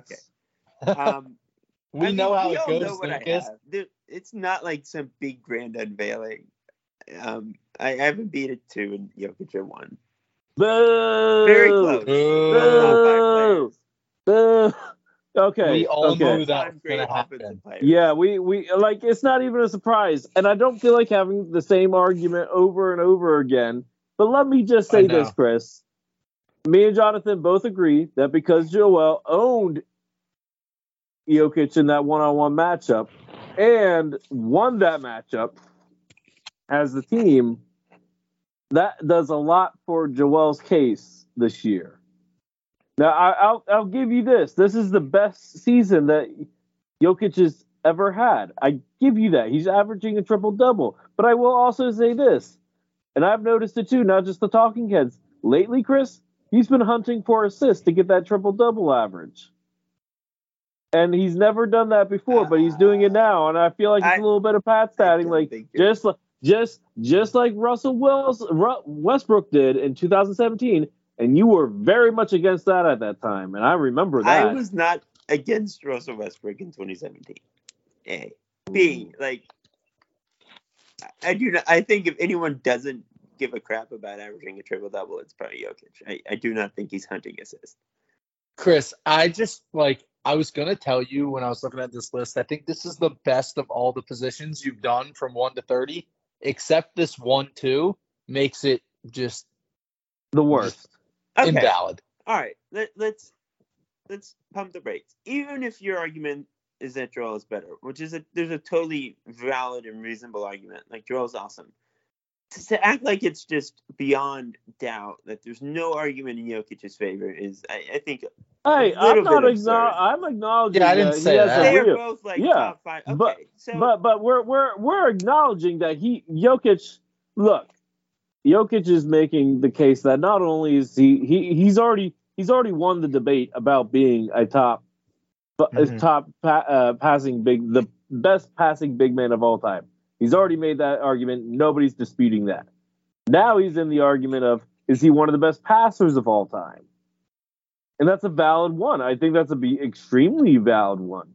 B: okay. Um,
C: We
B: I
C: know how
B: we
C: it goes,
B: know what I
C: Lucas.
B: have. There- It's not like some big grand unveiling. Um, I haven't beat it two, and Jokic at one.
A: Boo!
B: Very close.
C: Boo.
B: Top five players.
A: Boo! Okay.
C: We all
A: okay.
C: knew that was gonna happen.
A: Yeah, we we like it's not even a surprise, and I don't feel like having the same argument over and over again. But let me just say this, Chris. Me and Jonathan both agree that because Joel owned Jokic in that one-on-one matchup and won that matchup as the team, that does a lot for Joel's case this year. Now, I, I'll I'll give you this. This is the best season that Jokic has ever had. I give you that. He's averaging a triple double. But I will also say this, and I've noticed it too, not just the talking heads. Lately, Chris, he's been hunting for assists to get that triple double average. And he's never done that before, but he's doing it now. And I feel like it's
B: I-
A: a little bit of pat statting, like just like just just like Russell Wells Ru- Westbrook did in 2017, and you were very much against that at that time, and I remember that.
B: I was not against Russell Westbrook in 2017. A. Eh, B. Mm. Like, I- I do not. I think if anyone doesn't give a crap about averaging a triple double, it's probably Jokic. I, I do not think he's hunting assists.
C: Chris, I just like I was gonna tell you when I was looking at this list. I think this is the best of all the positions you've done from one to thirty, except this one two makes it just
A: the worst.
B: Okay.
C: invalid.
B: All right. Let, let's let's pump the brakes. Even if your argument is that Joel is better, which is a there's a totally valid and reasonable argument. Like Joel's awesome. To, to act like it's just beyond doubt that there's no argument in Jokic's favor is, I, I think,
A: Hey, I'm not
B: bit.
A: I'm acknowledging.
C: Yeah, I didn't
A: that
C: say that.
B: they are both like
A: yeah,
B: top five. Okay,
A: but-
B: so
A: But but we're we're we're acknowledging that he Jokic. Look, Jokic is making the case that not only is he he he's already he's already won the debate about being a top a
C: Mhm.
A: top pa- uh, passing big the best passing big man of all time. He's already made that argument. Nobody's disputing that. Now he's in the argument of is he one of the best passers of all time? And that's a valid one. I think that's a be extremely valid one.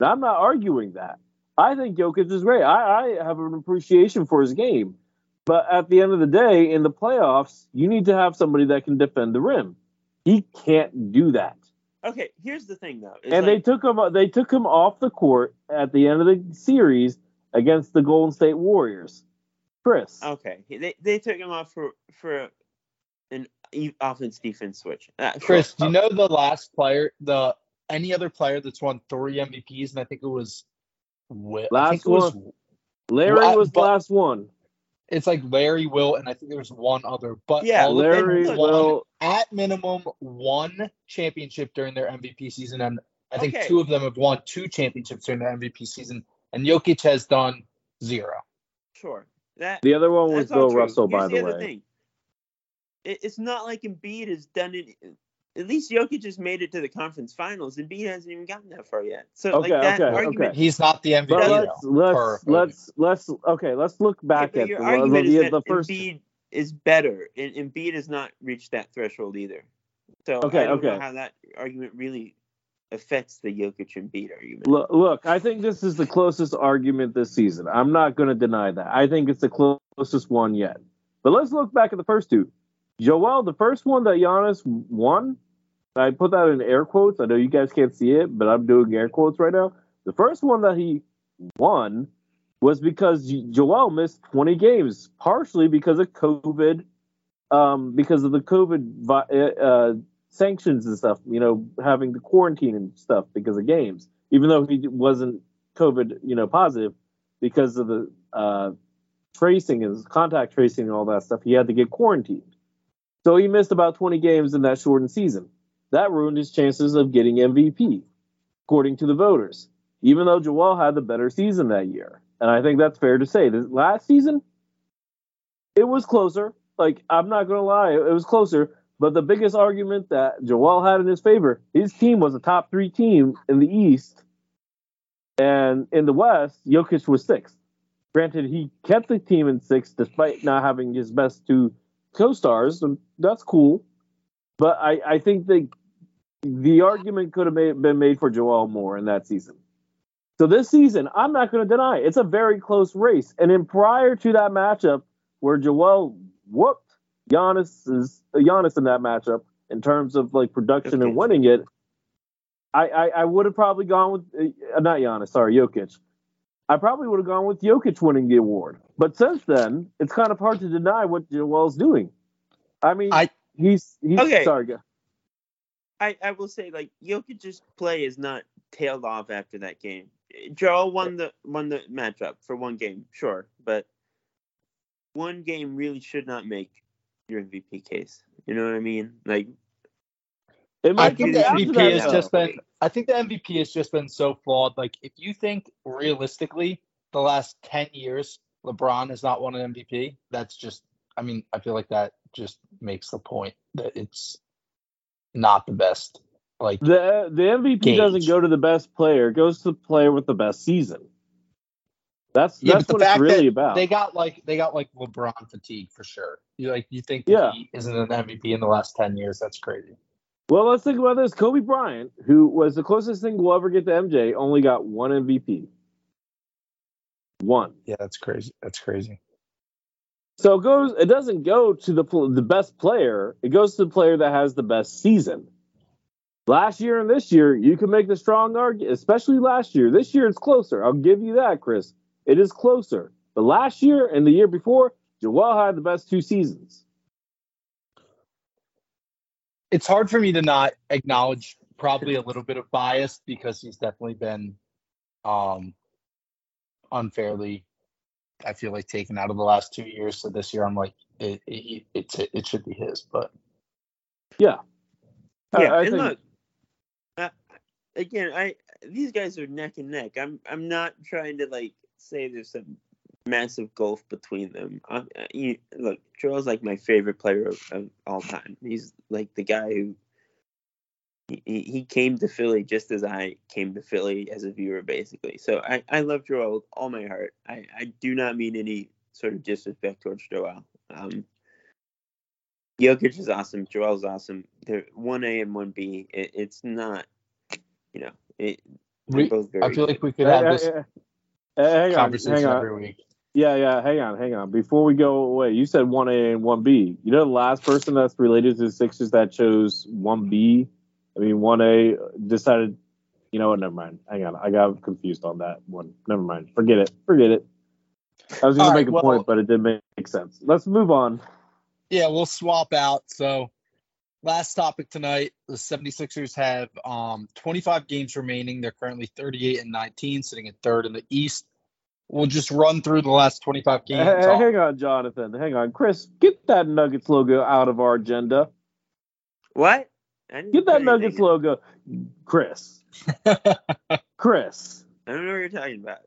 A: I'm not arguing that. I think Jokic is great. I, I have an appreciation for his game. But at the end of the day, in the playoffs, you need to have somebody that can defend the rim. He can't do that.
B: Okay, here's the thing though.
A: and like, they took him they took him off the court at the end of the series against the Golden State Warriors. Chris.
B: Okay, they they took him off for for an offense defense switch.
C: Uh, Chris, do you know the last player, the any other player that's won three MVPs, and I think it was
A: last one. Was, Larry well, was the last one.
C: It's like Larry Will, and I think there's one other, but
A: yeah, Larry Will
C: at minimum one championship during their MVP season, and I think okay. two of them have won two championships during their MVP season, and Jokic has done zero.
B: Sure, that
A: the other one was Bill Russell, Here's by the, the way. Thing.
B: It's not like Embiid has done it at least Jokic just made it to the conference finals, and Embiid hasn't even gotten that far yet. So okay, like that okay, argument,
C: okay. he's not the MVP.
A: let's let's, let's let's okay, let's look back at
B: your the, argument the, is the, first. Embiid is better, and Embiid has not reached that threshold either. So okay, I don't okay. know how that argument really affects the Jokic and Embiid argument.
A: Look, look, I think this is the closest argument this season. I'm not going to deny that. I think it's the closest one yet. But let's look back at the first two. Joel, the first one that Giannis won, I put that in air quotes. I know you guys can't see it, but I'm doing air quotes right now. The first one that he won was because Joel missed 20 games, partially because of COVID, um, because of the COVID uh, uh, sanctions and stuff. You know, having the quarantine and stuff because of games, even though he wasn't COVID, you know, positive because of the uh, tracing and contact tracing and all that stuff. He had to get quarantined, so he missed about 20 games in that shortened season. That ruined his chances of getting MVP, according to the voters, even though Joel had the better season that year. And I think that's fair to say. Last season, it was closer. Like, I'm not going to lie, it was closer. But the biggest argument that Joel had in his favor, his team was a top three team in the East. And in the West, Jokic was sixth. Granted, he kept the team in sixth despite not having his best two co stars. That's cool. But I, I think the the argument could have made, been made for Joel more in that season. So this season, I'm not going to deny it's a very close race. And in prior to that matchup, where Joel whooped Giannis's Giannis in that matchup in terms of like production and winning it, I I, I would have probably gone with uh, not Giannis, sorry, Jokic. I probably would have gone with Jokic winning the award. But since then, it's kind of hard to deny what Joel's doing. I mean,
C: I
A: he's he's okay. sorry.
B: I I will say like Jokic's play is not tailed off after that game. Joel won the won the matchup for one game, sure, but one game really should not make your MVP case. You know what I mean? Like it
C: I think the MVP has just been I think the MVP has just been so flawed. Like if you think realistically the last 10 years LeBron has not won an MVP, that's just I mean, I feel like that just makes the point that it's not the best. Like
A: the the MVP gauge. doesn't go to the best player; it goes to the player with the best season. That's yeah, that's what it's really about.
C: They got like they got like LeBron fatigue for sure. You like you think yeah. he isn't an MVP in the last ten years? That's crazy.
A: Well, let's think about this. Kobe Bryant, who was the closest thing we'll ever get to MJ, only got one MVP. One.
C: Yeah, that's crazy. That's crazy.
A: So it goes. It doesn't go to the the best player. It goes to the player that has the best season. Last year and this year, you can make the strong argument, especially last year. This year it's closer. I'll give you that, Chris. It is closer. But last year and the year before, Joel had the best two seasons.
C: It's hard for me to not acknowledge probably a little bit of bias because he's definitely been um, unfairly I feel like taken out of the last two years. So this year, I'm like, it, it, it, it should be his. But
A: yeah,
B: yeah. I, I and think... look, uh, again, I these guys are neck and neck. I'm I'm not trying to like say there's some massive gulf between them. I, you, look, Joel's like my favorite player of, of all time. He's like the guy who he, he came to Philly just as I came to Philly as a viewer, basically. So I, I love Joel with all my heart. I, I do not mean any sort of disrespect towards Joel. Um, Jokic is awesome. Joel's awesome. They're one A and one B. It, it's not, you know, it, they're
C: We,
B: both very.
C: I feel like we could have
A: hey,
C: this
A: hey, hey, Uh, hang on,
C: conversation
A: hang on.
C: every week.
A: Yeah, yeah, hang on, hang on. Before we go away, you said one A and one B. You know the last person that's related to the Sixers that chose one B. I mean one A decided. You know what? Never mind. Hang on, I got confused on that one. Never mind. Forget it. Forget it. I was going
C: All
A: to
C: right,
A: make a
C: well-
A: point, but it didn't make sense. Let's move on.
C: Yeah, we'll swap out. So, last topic tonight the 76ers have um, 25 games remaining. They're currently 38 and 19, sitting at third in the East. We'll just run through the last 25 games.
A: hey, hang on, Jonathan. Hang on, Chris. Get that Nuggets logo out of our agenda.
B: what?
A: Get that Nuggets
B: in.
A: logo, Chris. Chris.
B: I don't know what you're talking about.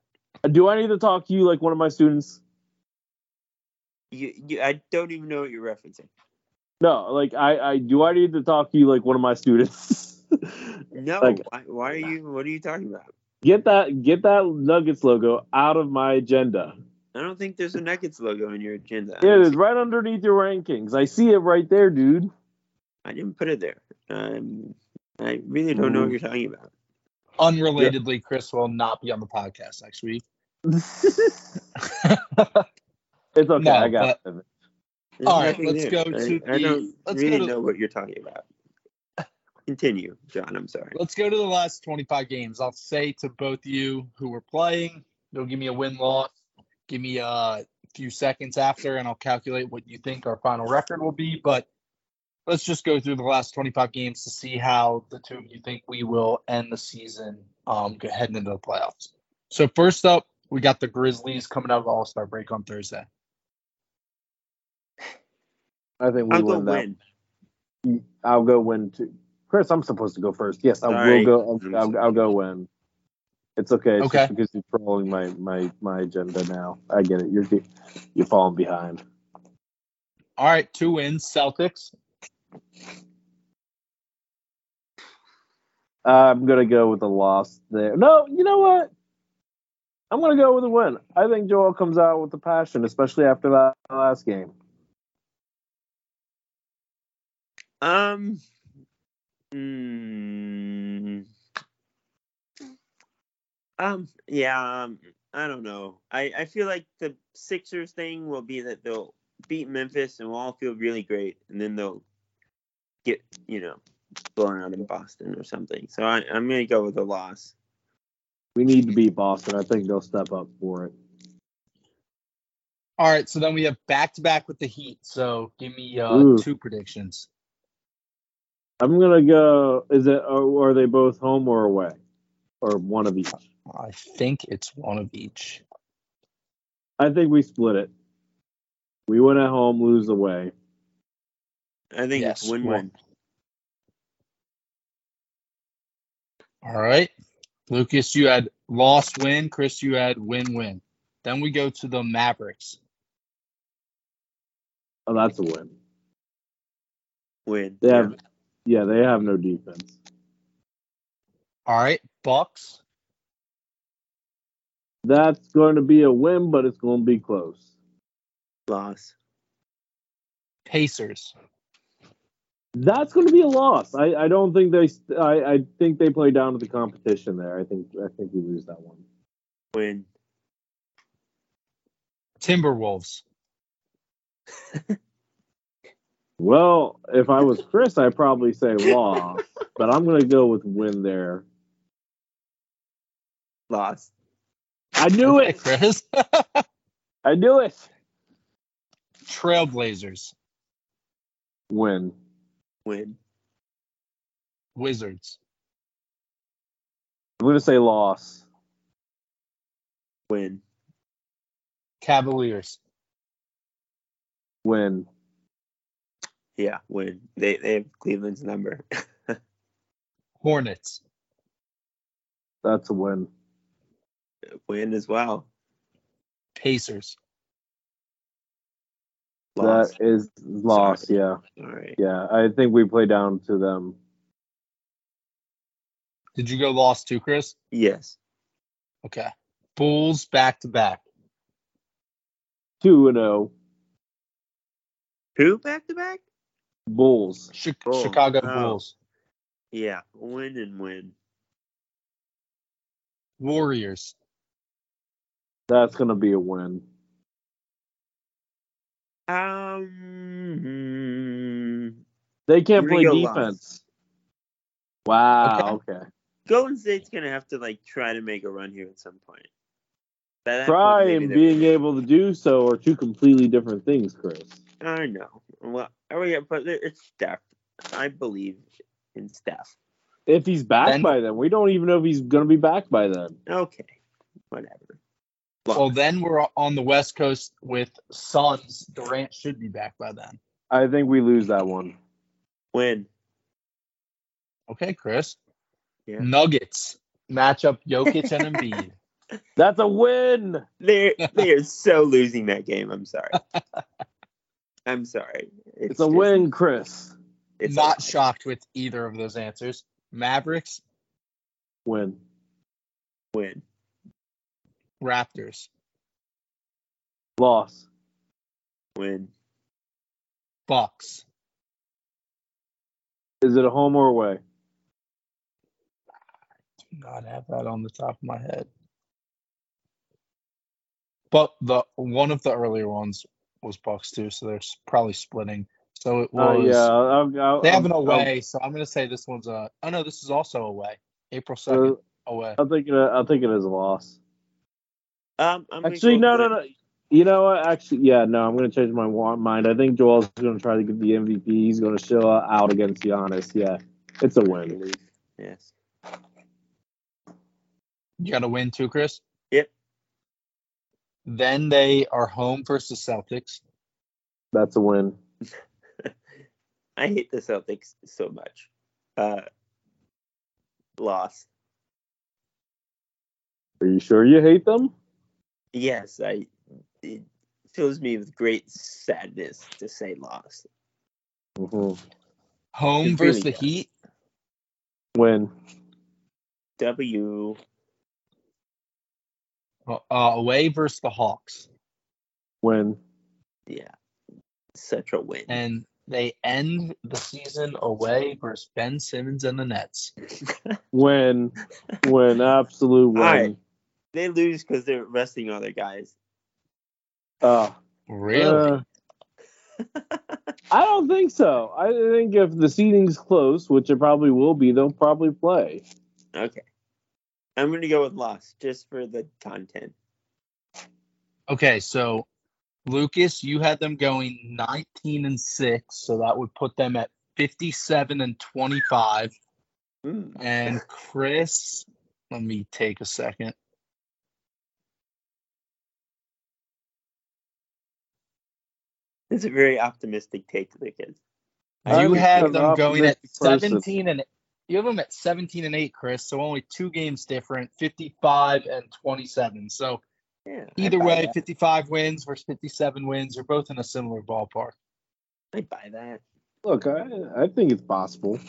A: Do I need to talk to you like one of my students?
B: You, you, I don't even know what you're referencing.
A: No, like I, I do I need to talk to you like one of my students?
B: No,
A: Like-
B: why, why are you? What are you talking about?
A: get that get that Nuggets logo out of my agenda.
B: I don't think there's a Nuggets logo in your agenda.
A: It is right underneath your rankings. I see it right there, dude.
B: I didn't put it there. Um, I really don't know what you're talking about.
C: Unrelatedly, Chris will not be on the podcast next week.
A: it's okay.
C: No,
A: I got it.
B: There's
C: All right, let's
B: there.
C: go to
B: I
C: the-
B: don't
C: let's go
B: really
C: to-
B: know what you're talking about. Continue, John. I'm sorry.
C: Let's go to the last 25 games. I'll say to both you who were playing, you'll give me a win loss. Give me a few seconds after, and I'll calculate what you think our final record will be. But let's just go through the last 25 games to see how the two of you think we will end the season um, heading into the playoffs. So, first up, we got the Grizzlies coming out of All Star break on Thursday.
A: I think we
B: I'll go
A: win that. I'll go win too. Chris, I'm supposed to go first. Yes, I
B: Sorry.
A: will go.
B: I'm
A: I'll, I'll. I'll go win. It's okay. It's
C: Okay.
A: just because you're trolling my, my my agenda now. I get it. You're you're falling behind.
C: All right, two wins, Celtics.
A: I'm gonna go with a loss there. No, you know what? I'm gonna go with a win. I think Joel comes out with the passion, especially after that last game.
B: Um. mm, um. Yeah. Um, I don't know. I I feel like the Sixers thing will be that they'll beat Memphis and we'll all feel really great, and then they'll get you know blown out in Boston or something. So I, I'm gonna go with a loss.
A: We need to beat Boston. I think they'll step up for it.
C: All right, so then we have back to back with the Heat. So give me uh,
A: Ooh.
C: two predictions.
A: I'm gonna go. Is it? Are they both home or away, or one of each?
C: I think it's one of each.
A: I think we split it. We win at home, lose away.
B: I think
C: Yes,
B: it's win-win.
C: All right. Lucas, you had lost win. Chris, you had win win. Then we go to the Mavericks.
A: Oh, that's a win.
B: Win.
A: They
B: yeah.
A: have, yeah, they have no defense.
C: All right. Bucks.
A: That's going to be a win, but it's going to be close.
B: loss.
C: Pacers.
A: That's going to be a loss. I, I don't think they. I, I think they play down to the competition there. I think I think we lose that one.
B: Win.
C: Timberwolves.
A: Well, if I was Chris, I'd probably say loss, but I'm going to go with win there.
B: Loss.
A: I knew
C: Okay,
A: it.
C: Chris.
A: I knew it.
C: Trailblazers.
A: Win.
B: Win.
C: Wizards.
A: I'm going to say loss.
B: Win.
C: Cavaliers.
A: Win.
B: Yeah, win. They they have Cleveland's number.
C: Hornets.
A: That's a win.
B: win as well.
C: Pacers.
B: Loss.
A: That is loss.
B: Sorry.
A: Yeah.
B: All right.
A: Yeah. I think we play down to them.
C: Did you go lost too, Chris?
B: Yes.
C: Okay. Bulls back to back.
A: Two and zero.
B: Who back to back?
A: Bulls.
C: Chi-
B: Oh,
C: Chicago
B: oh.
C: Bulls.
B: Yeah, win and win.
C: Warriors.
A: That's gonna be a win.
B: Um,
A: They can't play
B: Rio lost.
A: defense. Wow. Okay.
B: Golden State's gonna have to like try to make a run here at some point. At that
A: Try
B: point,
A: and being able to do so are two completely different things, Chris.
B: I know. Well, oh, are we? But it's Steph. I believe in Steph.
A: If he's back
C: Then-
A: by then, we don't even know if he's gonna be back by then.
B: Okay, whatever.
C: Well, then we're on the West Coast with Suns. Durant should be back by then.
A: I think we lose that one.
B: Win.
C: Okay, Chris.
B: Yeah.
C: Nuggets matchup Jokic and Embiid.
A: That's a win.
B: They're they are so losing that game. I'm sorry. I'm sorry.
A: It's, a
B: just-
A: win, Chris.
B: It's
C: Not
B: a,
C: shocked with either of those answers. Mavericks,
A: Win.
B: win.
C: Raptors,
A: Loss.
B: Win.
C: Bucks.
A: Is it a home or away?
C: I Do not have that on the top of my head. But the one of the earlier ones was Bucks too, so they're probably splitting. So it
A: Uh,
C: was.
A: yeah. I'll, I'll,
C: They have an
A: I'll-
C: away, so I'm gonna say this one's a. Oh no, this is also a away. April
A: Uh,
C: second away.
A: I'll think it. I'll think it is a loss.
B: Um, I'm
A: Actually, no, no, no. You know what? Actually, yeah, no. I'm going to change my mind. I think Joel's going to try to get the MVP. He's going to show out against Giannis. Yeah, it's a win.
B: Yes.
C: You got to win too, Chris.
B: Yep.
C: Then they are home versus Celtics.
A: That's a win.
B: I hate the Celtics so much. Uh, loss.
A: Are you sure you hate them?
B: Yes, I. It fills me with great sadness to say loss.
A: hmm
C: Home
B: It
C: versus
B: really
C: the
B: does.
C: Heat.
A: Win.
B: W.
C: Uh, away versus the Hawks.
A: Win.
B: Yeah, such a win.
C: And they end the season away versus Ben Simmons and the Nets.
A: Win. Win. Absolute win.
B: Alright. they lose because they're resting other guys.
A: Uh,
C: Really?
A: uh, I don't think so. I think if the seating's close, which it probably will be, they'll probably play.
B: Okay, I'm gonna go with loss just for the content.
C: okay, so Lucas, you had them going 19 and 6, so that would put them at 57 and 25.
B: Mm.
C: And Chris, let me take a second.
B: It's a very optimistic take, Lucas.
A: I'm
C: You have
A: an
C: them going at
A: person.
C: 17 and you have them at 17 and 8, Chris. So only two games different, 55 and 27. So
B: Yeah.
C: Either way,
B: that.
C: 55 wins versus 57 wins They're both in a similar ballpark.
B: I buy that.
A: Look, I, I think it's possible.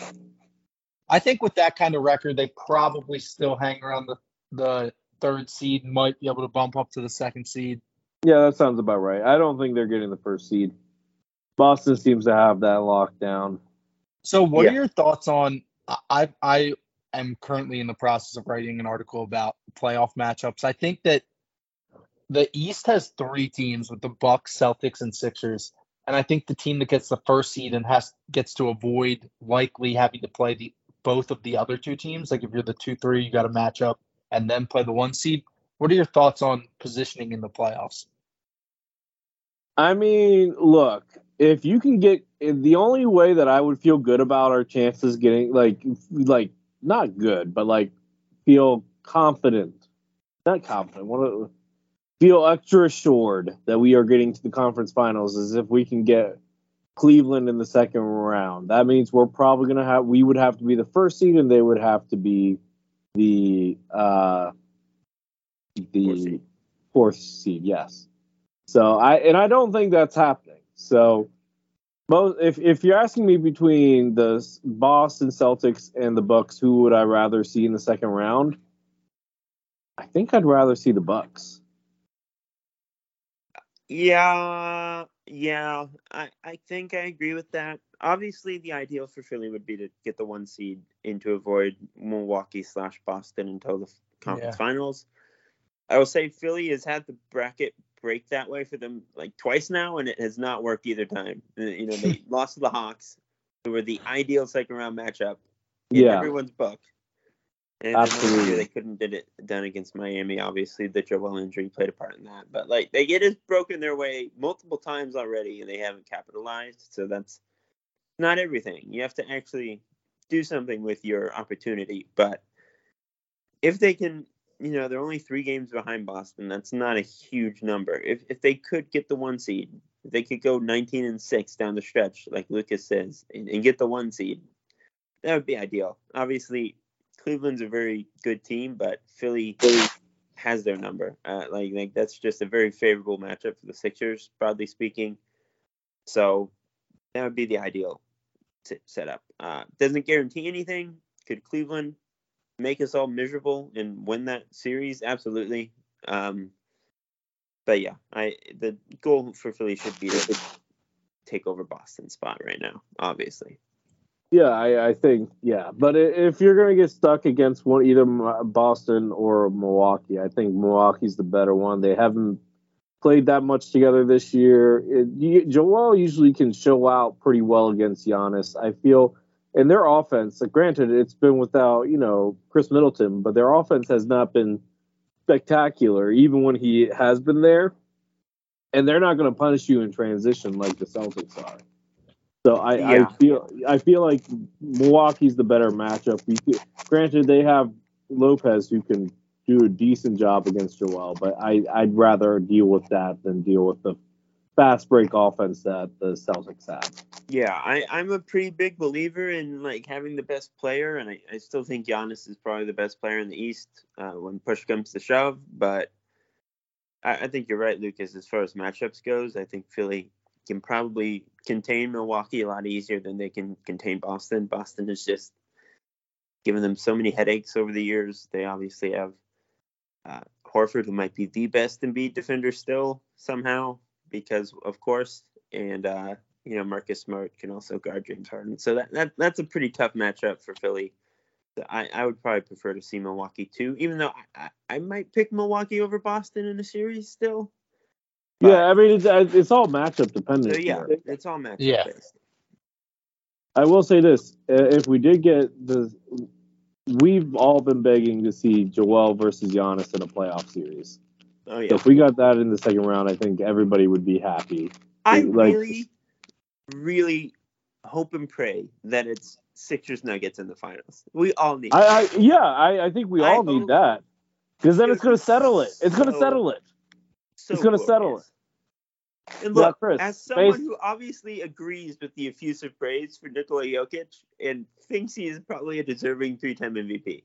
C: I think with that kind of record, they probably still hang around the, the third seed, might be able to bump up to the second seed.
A: Yeah, that sounds about right. I don't think they're getting the first seed. Boston seems to have that locked down.
C: So, what
B: Yeah.
C: are your thoughts on? I I am currently in the process of writing an article about playoff matchups. I think that the East has three teams with the Bucks, Celtics, and Sixers, and I think the team that gets the first seed and has gets to avoid likely having to play the both of the other two teams. Like if you're the two three, you got to match up and then play the one seed. What are your thoughts on positioning in the playoffs?
A: I mean, look, if you can get the only way that I would feel good about our chances getting like like not good, but like feel confident, not confident, what feel extra assured that we are getting to the conference finals is if we can get Cleveland in the second round. That means we're probably gonna have we would have to be the first seed and they would have to be the uh the
B: Fourth seed.
A: fourth seed, yes. So I and I don't think that's happening. So both. If if you're asking me between the Boston Celtics and the Bucks, who would I rather see in the second round? I think I'd rather see the Bucks.
B: Yeah, yeah, I, I think I agree with that. Obviously, the ideal for Philly would be to get the one seed and to avoid Milwaukee slash Boston until the conference
C: Yeah.
B: finals. I will say Philly has had the bracket break that way for them like twice now, and it has not worked either time. Uh, You know, they lost to the Hawks, who were the ideal second round matchup in
A: Yeah,
B: everyone's book. And then last year
A: Absolutely.
B: they couldn't did it done against Miami. Obviously, the Joel injury played a part in that. But like they get it has broken their way multiple times already, and they haven't capitalized. So that's not everything. You have to actually do something with your opportunity. But if they can, you know, they're only three games behind Boston. That's not a huge number. If if they could get the one seed, if they could go 19 and six down the stretch, like Lucas says, and, and get the one seed, that would be ideal. Obviously, Cleveland's a very good team, but Philly has their number. Uh, like, like that's just a very favorable matchup for the Sixers, broadly speaking. So that would be the ideal setup. Uh, doesn't guarantee anything. Could Cleveland make us all miserable and win that series? Absolutely. Um, but yeah, I the goal for Philly should be to take over Boston's spot right now. Obviously.
A: yeah, I, I think yeah. But if you're gonna get stuck against one either Boston or Milwaukee, I think Milwaukee's the better one. They haven't played that much together this year. It, you, Joel usually can show out pretty well against Giannis. I feel. And their offense, like, granted, it's been without, you know, Khris Middleton, but their offense has not been spectacular, even when he has been there. And they're not going to punish you in transition like the Celtics are. So I,
B: Yeah.
A: I feel I feel like Milwaukee's the better matchup. Granted, they have Lopez who can do a decent job against Joel, but I, I'd rather deal with that than deal with the fast break offense that the Celtics have.
B: Yeah, I, I'm a pretty big believer in like having the best player, and I, I still think Giannis is probably the best player in the East uh, when push comes to shove. But I, I think you're right, Lucas. As far as matchups goes, I think Philly can probably contain Milwaukee a lot easier than they can contain Boston. Boston has just given them so many headaches over the years. They obviously have uh, Horford, who might be the best Embiid defender still somehow, because of course, and uh, you know Marcus Smart can also guard James Harden. So that, that that's a pretty tough matchup for Philly. So I, I would probably prefer to see Milwaukee too, even though I, I, I might pick Milwaukee over Boston in a series still. But-
A: yeah, I mean it's, it's all matchup dependent.
B: So yeah,
A: here.
B: it's all matchup
C: Yeah.
B: based.
A: I will say this: uh, if we did get the, we've all been begging to see Joel versus Giannis in a playoff series.
B: Oh
A: So if we got that in the second round, I think everybody would be happy.
B: I
A: like-
B: really, really hope and pray that it's Sixers Nuggets in the finals. We all need.
A: I, I yeah, I, I think we
B: I
A: all need that because then it's going to settle it. It's going to settle it.
B: so
A: it's gonna settle
B: it. And
A: Yeah, Chris,
B: as someone
A: based-
B: who obviously agrees with the effusive praise for Nikola Jokic and thinks he is probably a deserving three-time MVP,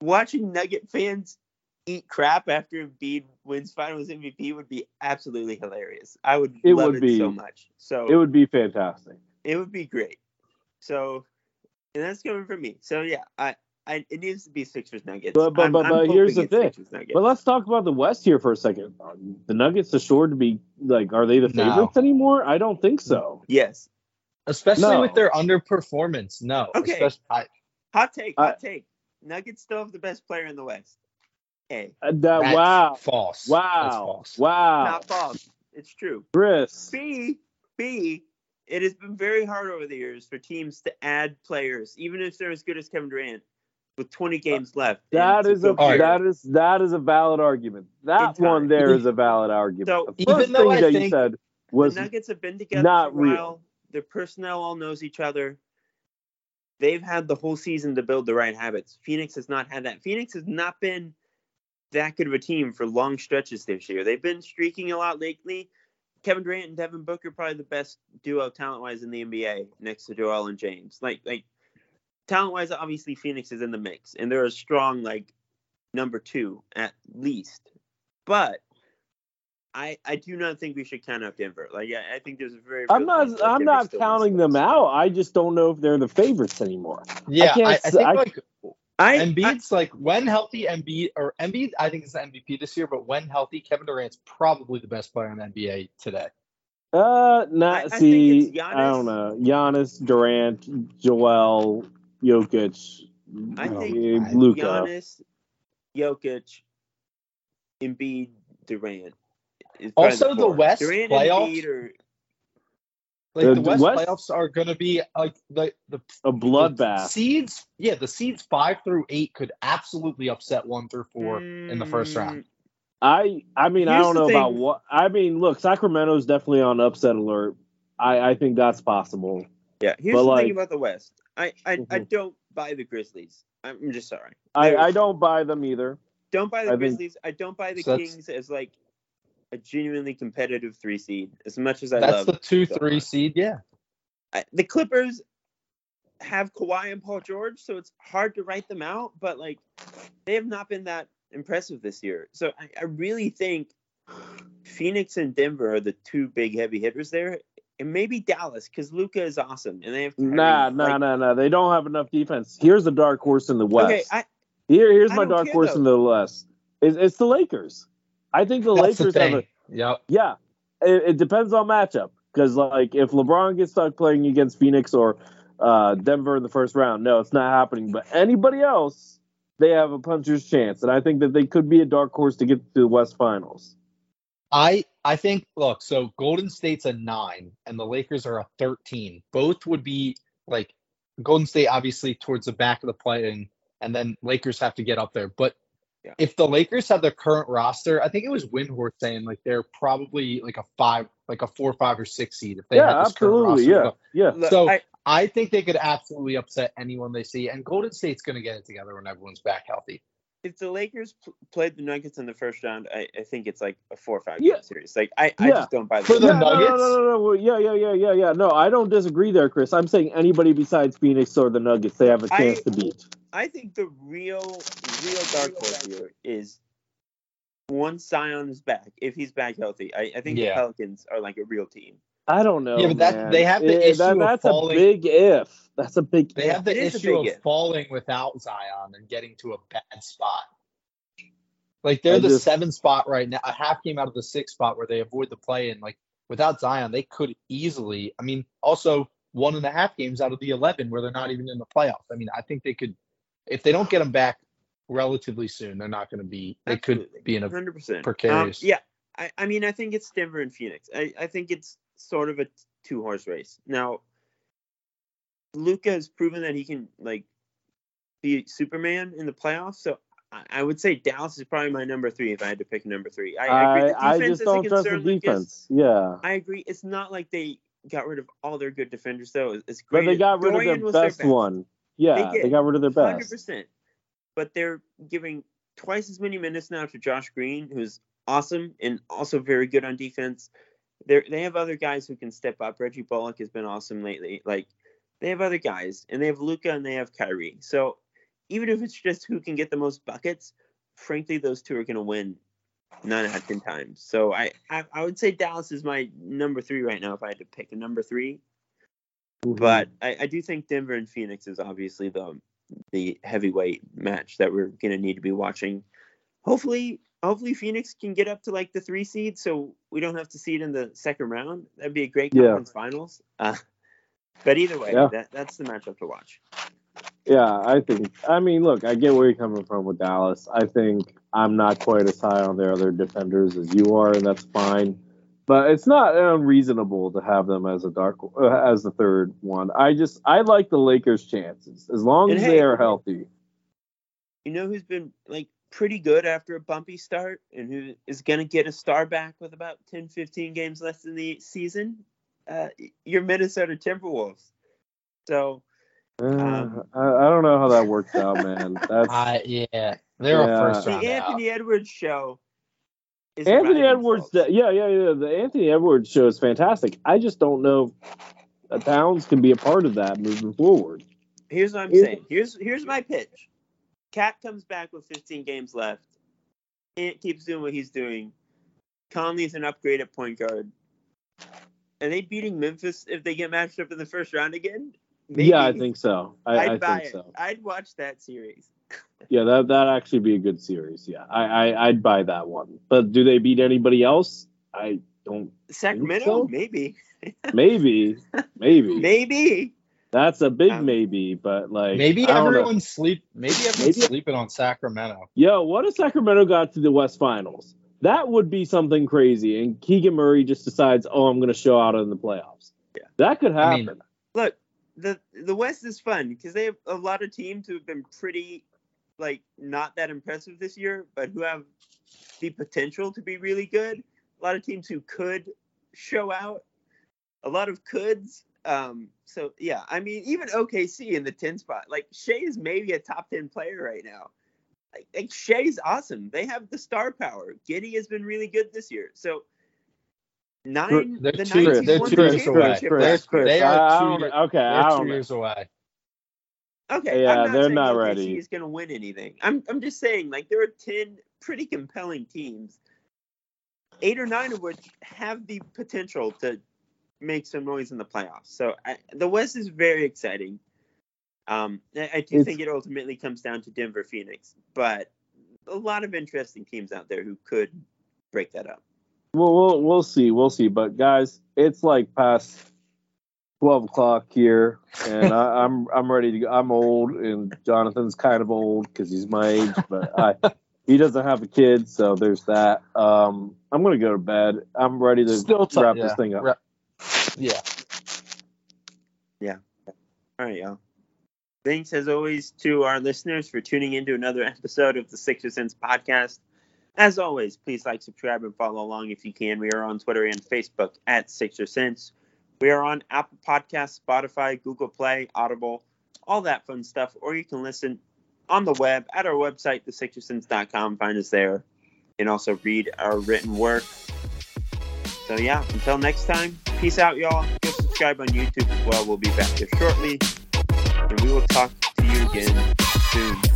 B: watching Nugget fans eat crap after Embiid wins Finals MVP would be absolutely hilarious. I would
A: It
B: love
A: would
B: it
A: be.
B: so much. So
A: It would be fantastic.
B: it would be great. So, and that's coming from me. So yeah, I, I it needs to be Sixers Nuggets.
A: But- but-
B: I'm-
A: but-
B: I'm
A: but here's the thing. But let's talk about the West here for a second. The Nuggets assured to be like, are they the
C: No.
A: favorites anymore? I don't think so.
B: yes,
C: Especially
A: No.
C: with their underperformance. No.
B: Okay.
C: Especially, I,
B: hot take,
A: I-
B: hot take. Nuggets still have the best player in the West. A,
A: Uh, that,
C: that's
A: wow,
C: false. That's
A: wow,
C: false.
A: wow,
B: not false. It's true.
A: Chris.
B: B, B. It has been very hard over the years for teams to add players, even if they're as good as Kevin Durant, with 20 games left. and
A: That
B: to
A: is a
B: feel
C: Alright.
A: that is that is a valid argument. That one there is a valid argument.
B: So-
A: the first
C: Even though
A: thing
C: I
A: that you said was
B: the Nuggets have been together
A: not
B: for a
A: real.
B: Their personnel all knows each other. They've had the whole season to build the right habits. Phoenix has not had that. Phoenix has not been that good of a team for long stretches this year. They've been streaking a lot lately. Kevin Durant and Devin Booker probably the best duo talent wise in the NBA next to Joel and James. Like like talent wise, obviously Phoenix is in the mix and they're a strong like number two at least. But I, I do not think we should count out Denver. Like I, I think there's a very.
A: I'm not.
B: chance
A: I'm
B: Denver
A: not counting them out. I just don't know if they're the favorites anymore.
C: Yeah,
A: can't
C: I, I,
A: s-
C: think
A: I-
C: like
B: I, I
C: Embiid's like when healthy, Embiid or Embiid, I think is the MVP this year. But when healthy, Kevin Durant's probably the best player in the NBA today.
A: Uh, not
B: I- I think
A: see.
B: it's
A: I don't know. Giannis, Durant, Joel, Jokic,
B: I think
C: I-
A: Luka.
B: Giannis, Jokic, Embiid, Durant.
C: Also, the
B: four.
C: West
B: Durant
C: playoffs-
B: and Embiid are
C: Like
A: The
C: the West,
A: West-
C: playoffs are going to be like the the
A: A
C: the
A: bloodbath.
C: seeds. Yeah, the seeds five through eight could absolutely upset one through four in the first round.
B: Mm,
A: I I mean I don't
B: the
A: know about what I mean. Look, Sacramento's definitely on upset alert. I I think that's possible.
B: Yeah, here's
A: But,
B: the
A: like-
B: thing about the West. I I, I
A: Mhm.
B: don't buy the Grizzlies. I'm just sorry.
A: I I don't buy them either.
B: don't buy the
A: I think-
B: Grizzlies. I don't buy the
C: So
B: Kings as like a genuinely competitive three seed. As much as I love.
C: That's
B: love
C: the two
B: so
C: three
B: much.
C: seed. Yeah,
B: I, the Clippers have Kawhi and Paul George, so it's hard to write them out. But like, they have not been that impressive this year. So I, I really think Phoenix and Denver are the two big heavy hitters there, and maybe Dallas because Luka is awesome, and they have Kyrie.
A: Nah, nah,
B: Like,
A: nah, nah. They don't have enough defense. Here's the dark horse in the West.
B: Okay, I,
A: Here, here's
B: I
A: my dark
B: care,
A: horse
B: though.
A: in the West. It's, it's the Lakers. I think the
C: that's the
A: Lakers have a.
C: Yep.
A: yeah. It, it depends on matchup because like if LeBron gets stuck playing against Phoenix or uh, Denver in the first round, no, it's not happening. But anybody else, they have a puncher's chance, and I think that they could be a dark horse to get to the West Finals.
C: I I think look, so Golden State's a nine and the Lakers are a thirteen. Both would be like Golden State obviously towards the back of the play and then Lakers have to get up there. But
B: Yeah.
C: if the Lakers have their current roster, I think it was Windhorst saying like they're probably like a five, like a four, five, or six seed if they
A: yeah,
C: had this current
A: absolutely.
C: roster.
A: Yeah, yeah.
C: So-
B: I,
C: I think they could absolutely upset anyone they see, and Golden State's going to get it together when everyone's back healthy.
B: If the Lakers pl- played the Nuggets in the first round, I, I think it's like a four or five
A: Yeah.
B: game series. Like I, I just don't buy
C: For
B: the
C: the
A: yeah, no, no,
C: Nuggets?
A: No, no, no, no. Well, Yeah, yeah, yeah, yeah, yeah. No, I don't disagree there, Chris. I'm saying anybody besides Phoenix or the Nuggets, they have a chance to beat.
B: I think the real, real dark horse here is once Zion is back, if he's back healthy. I, I think
C: Yeah.
B: the Pelicans are like a real team.
A: I don't know.
C: Yeah, but that-
A: man.
C: they have the
A: Eh,
C: issue
A: that-
C: of
A: that's
C: falling-
A: a big if. That's a big.
C: They have
B: It
C: the
B: is
C: issue of
B: if.
C: falling without Zion and getting to a bad spot. Like they're
A: I
C: the
A: just-
C: seven spot right now, a half game out of the six spot where they avoid the play, and like without Zion, they could easily. I mean, also one and a half games out of the eleven where they're not even in the playoffs. I mean, I think they could, if they don't get them back relatively soon, they're not going to be. They could be in a.
B: hundred percent
C: precarious.
B: Um, yeah, I, I mean, I think it's Denver and Phoenix. I, I think it's sort of a two horse race. Now, Luka has proven that he can like be Superman in the playoffs. So I, I would say Dallas is probably my number three if I had to pick number three. I, I agree.
A: I,
B: The
A: I
B: defense
A: just
B: is a
A: don't trust the
B: concern, Lucas.
A: defense. Yeah.
B: I agree. It's not like they got rid of all their good defenders, though. It's- It's
A: But they got rid
B: Dorian
A: of their
B: their
A: best one. Yeah,
B: They
A: they, got rid of their best.
B: percent. But they're giving twice as many minutes now to Josh Green, who's awesome and also very good on defense. They they have other guys who can step up. Reggie Bullock has been awesome lately. Like they have other guys, and they have Luka and they have Kyrie. So even if it's just who can get the most buckets, frankly, those two are going to win nine out of ten times. So I, I I would say Dallas is my number three right now if I had to pick a number three.
A: Mhm.
B: But I, I do think Denver and Phoenix is obviously the the heavyweight match that we're gonna need to be watching. Hopefully, hopefully Phoenix can get up to like the three seed, so we don't have to see it in the second round. That'd be a great
A: Yeah.
B: conference finals. Uh, but either way,
A: Yeah.
B: that, that's the matchup to watch.
A: Yeah, I think. I mean, look, I get where you're coming from with Dallas. I think I'm not quite as high on their other defenders as you are, and that's fine. But it's not unreasonable to have them as a dark uh, as the third one. I just I like the Lakers' chances as long
B: And
A: as
B: hey-
A: they are healthy.
B: You know who's been like pretty good after a bumpy start and who is gonna get a star back with about 10, 15 games left in the season? Uh, your Minnesota Timberwolves. So
A: Uh,
B: Um,
A: I, I don't know how that works out, man. That's
C: I yeah, they're
A: Yeah.
C: a first
B: the
C: round out.
B: Anthony Edwards show. Is
A: Anthony Edwards.
B: themselves.
A: Yeah, yeah, yeah. The Anthony Edwards show is fantastic. I just don't know if Towns can be a part of that moving forward.
B: Here's what I'm
A: Here's-
B: saying. Here's here's my pitch. Cat comes back with 15 games left. Ant keeps doing what he's doing. Conley's an upgrade at point guard. Are they beating Memphis if they get matched up in the first round again?
A: Maybe. Yeah, I think so. I,
B: I'd
A: I
B: buy
A: think
B: it.
A: so.
B: I'd watch that series.
A: Yeah, that that actually be a good series. Yeah, I, I I'd buy that one. But do they beat anybody else? I don't.
B: Sacramento,
A: so.
B: maybe,
A: Maybe, maybe,
B: maybe.
A: That's a big
B: Um,
A: maybe. But like,
C: Maybe
A: I know.
C: everyone's sleep. Maybe everyone's
A: Maybe-
C: sleeping on Sacramento.
A: Yo, what if Sacramento got to the West Finals? That would be something crazy. And Keegan Murray just decides, oh, I'm going to show out in the playoffs.
B: Yeah.
A: That could
C: I
A: happen.
C: mean,
B: Look, the the West is fun because they have a lot of teams who have been pretty, like, not that impressive this year, but who have the potential to be really good. A lot of teams who could show out. A lot of coulds. Um, so yeah, I mean, even OKC in the 10 spot, like Shai is maybe a top 10 player right now. Like, like Shai's awesome. They have the star power. Giddey has been really good this year. So nine,
C: They're
B: the
C: two-
B: nine
C: they're
B: won
C: two
B: the
C: years away.
B: championship
A: Chris,
B: last
A: Chris,
B: year.
C: They are
A: I
C: two
A: don't-
C: year-
A: okay, I
C: They're
A: don't
C: two
A: know.
C: years away.
B: Okay,
A: Yeah,
B: I'm not
A: they're
B: saying
A: not
B: OKC
A: ready.
B: is going to win anything. I'm I'm just saying like there are ten pretty compelling teams, eight or nine of which have the potential to make some noise in the playoffs. So I, the West is very exciting. Um, I, I do
A: It's-
B: think it ultimately comes down to Denver, Phoenix, but a lot of interesting teams out there who could break that up.
A: Well, we'll we'll see, we'll see. But guys, it's like past twelve o'clock here, and I, I'm I'm ready to. go. I'm old, and Jonathan's kind of old because he's my age, but I he doesn't have a kid, so there's that. Um, I'm gonna go to bed. I'm ready to
C: Still t-
A: wrap
C: yeah,
A: this thing up.
C: wrap- Yeah. Yeah.
B: All right, y'all. Thanks as always to our listeners for tuning in to another episode of the Sixer Sense podcast. As always, please like, subscribe, and follow along if you can. We are on Twitter and Facebook at Sixer Sense. We are on Apple Podcasts, Spotify, Google Play, Audible, all that fun stuff. Or you can listen on the web at our website, thesixersense.com. Find us there and also read our written work. So, yeah, until next time, peace out, y'all. Go subscribe on YouTube as well. We'll be back here shortly and we will talk to you again soon.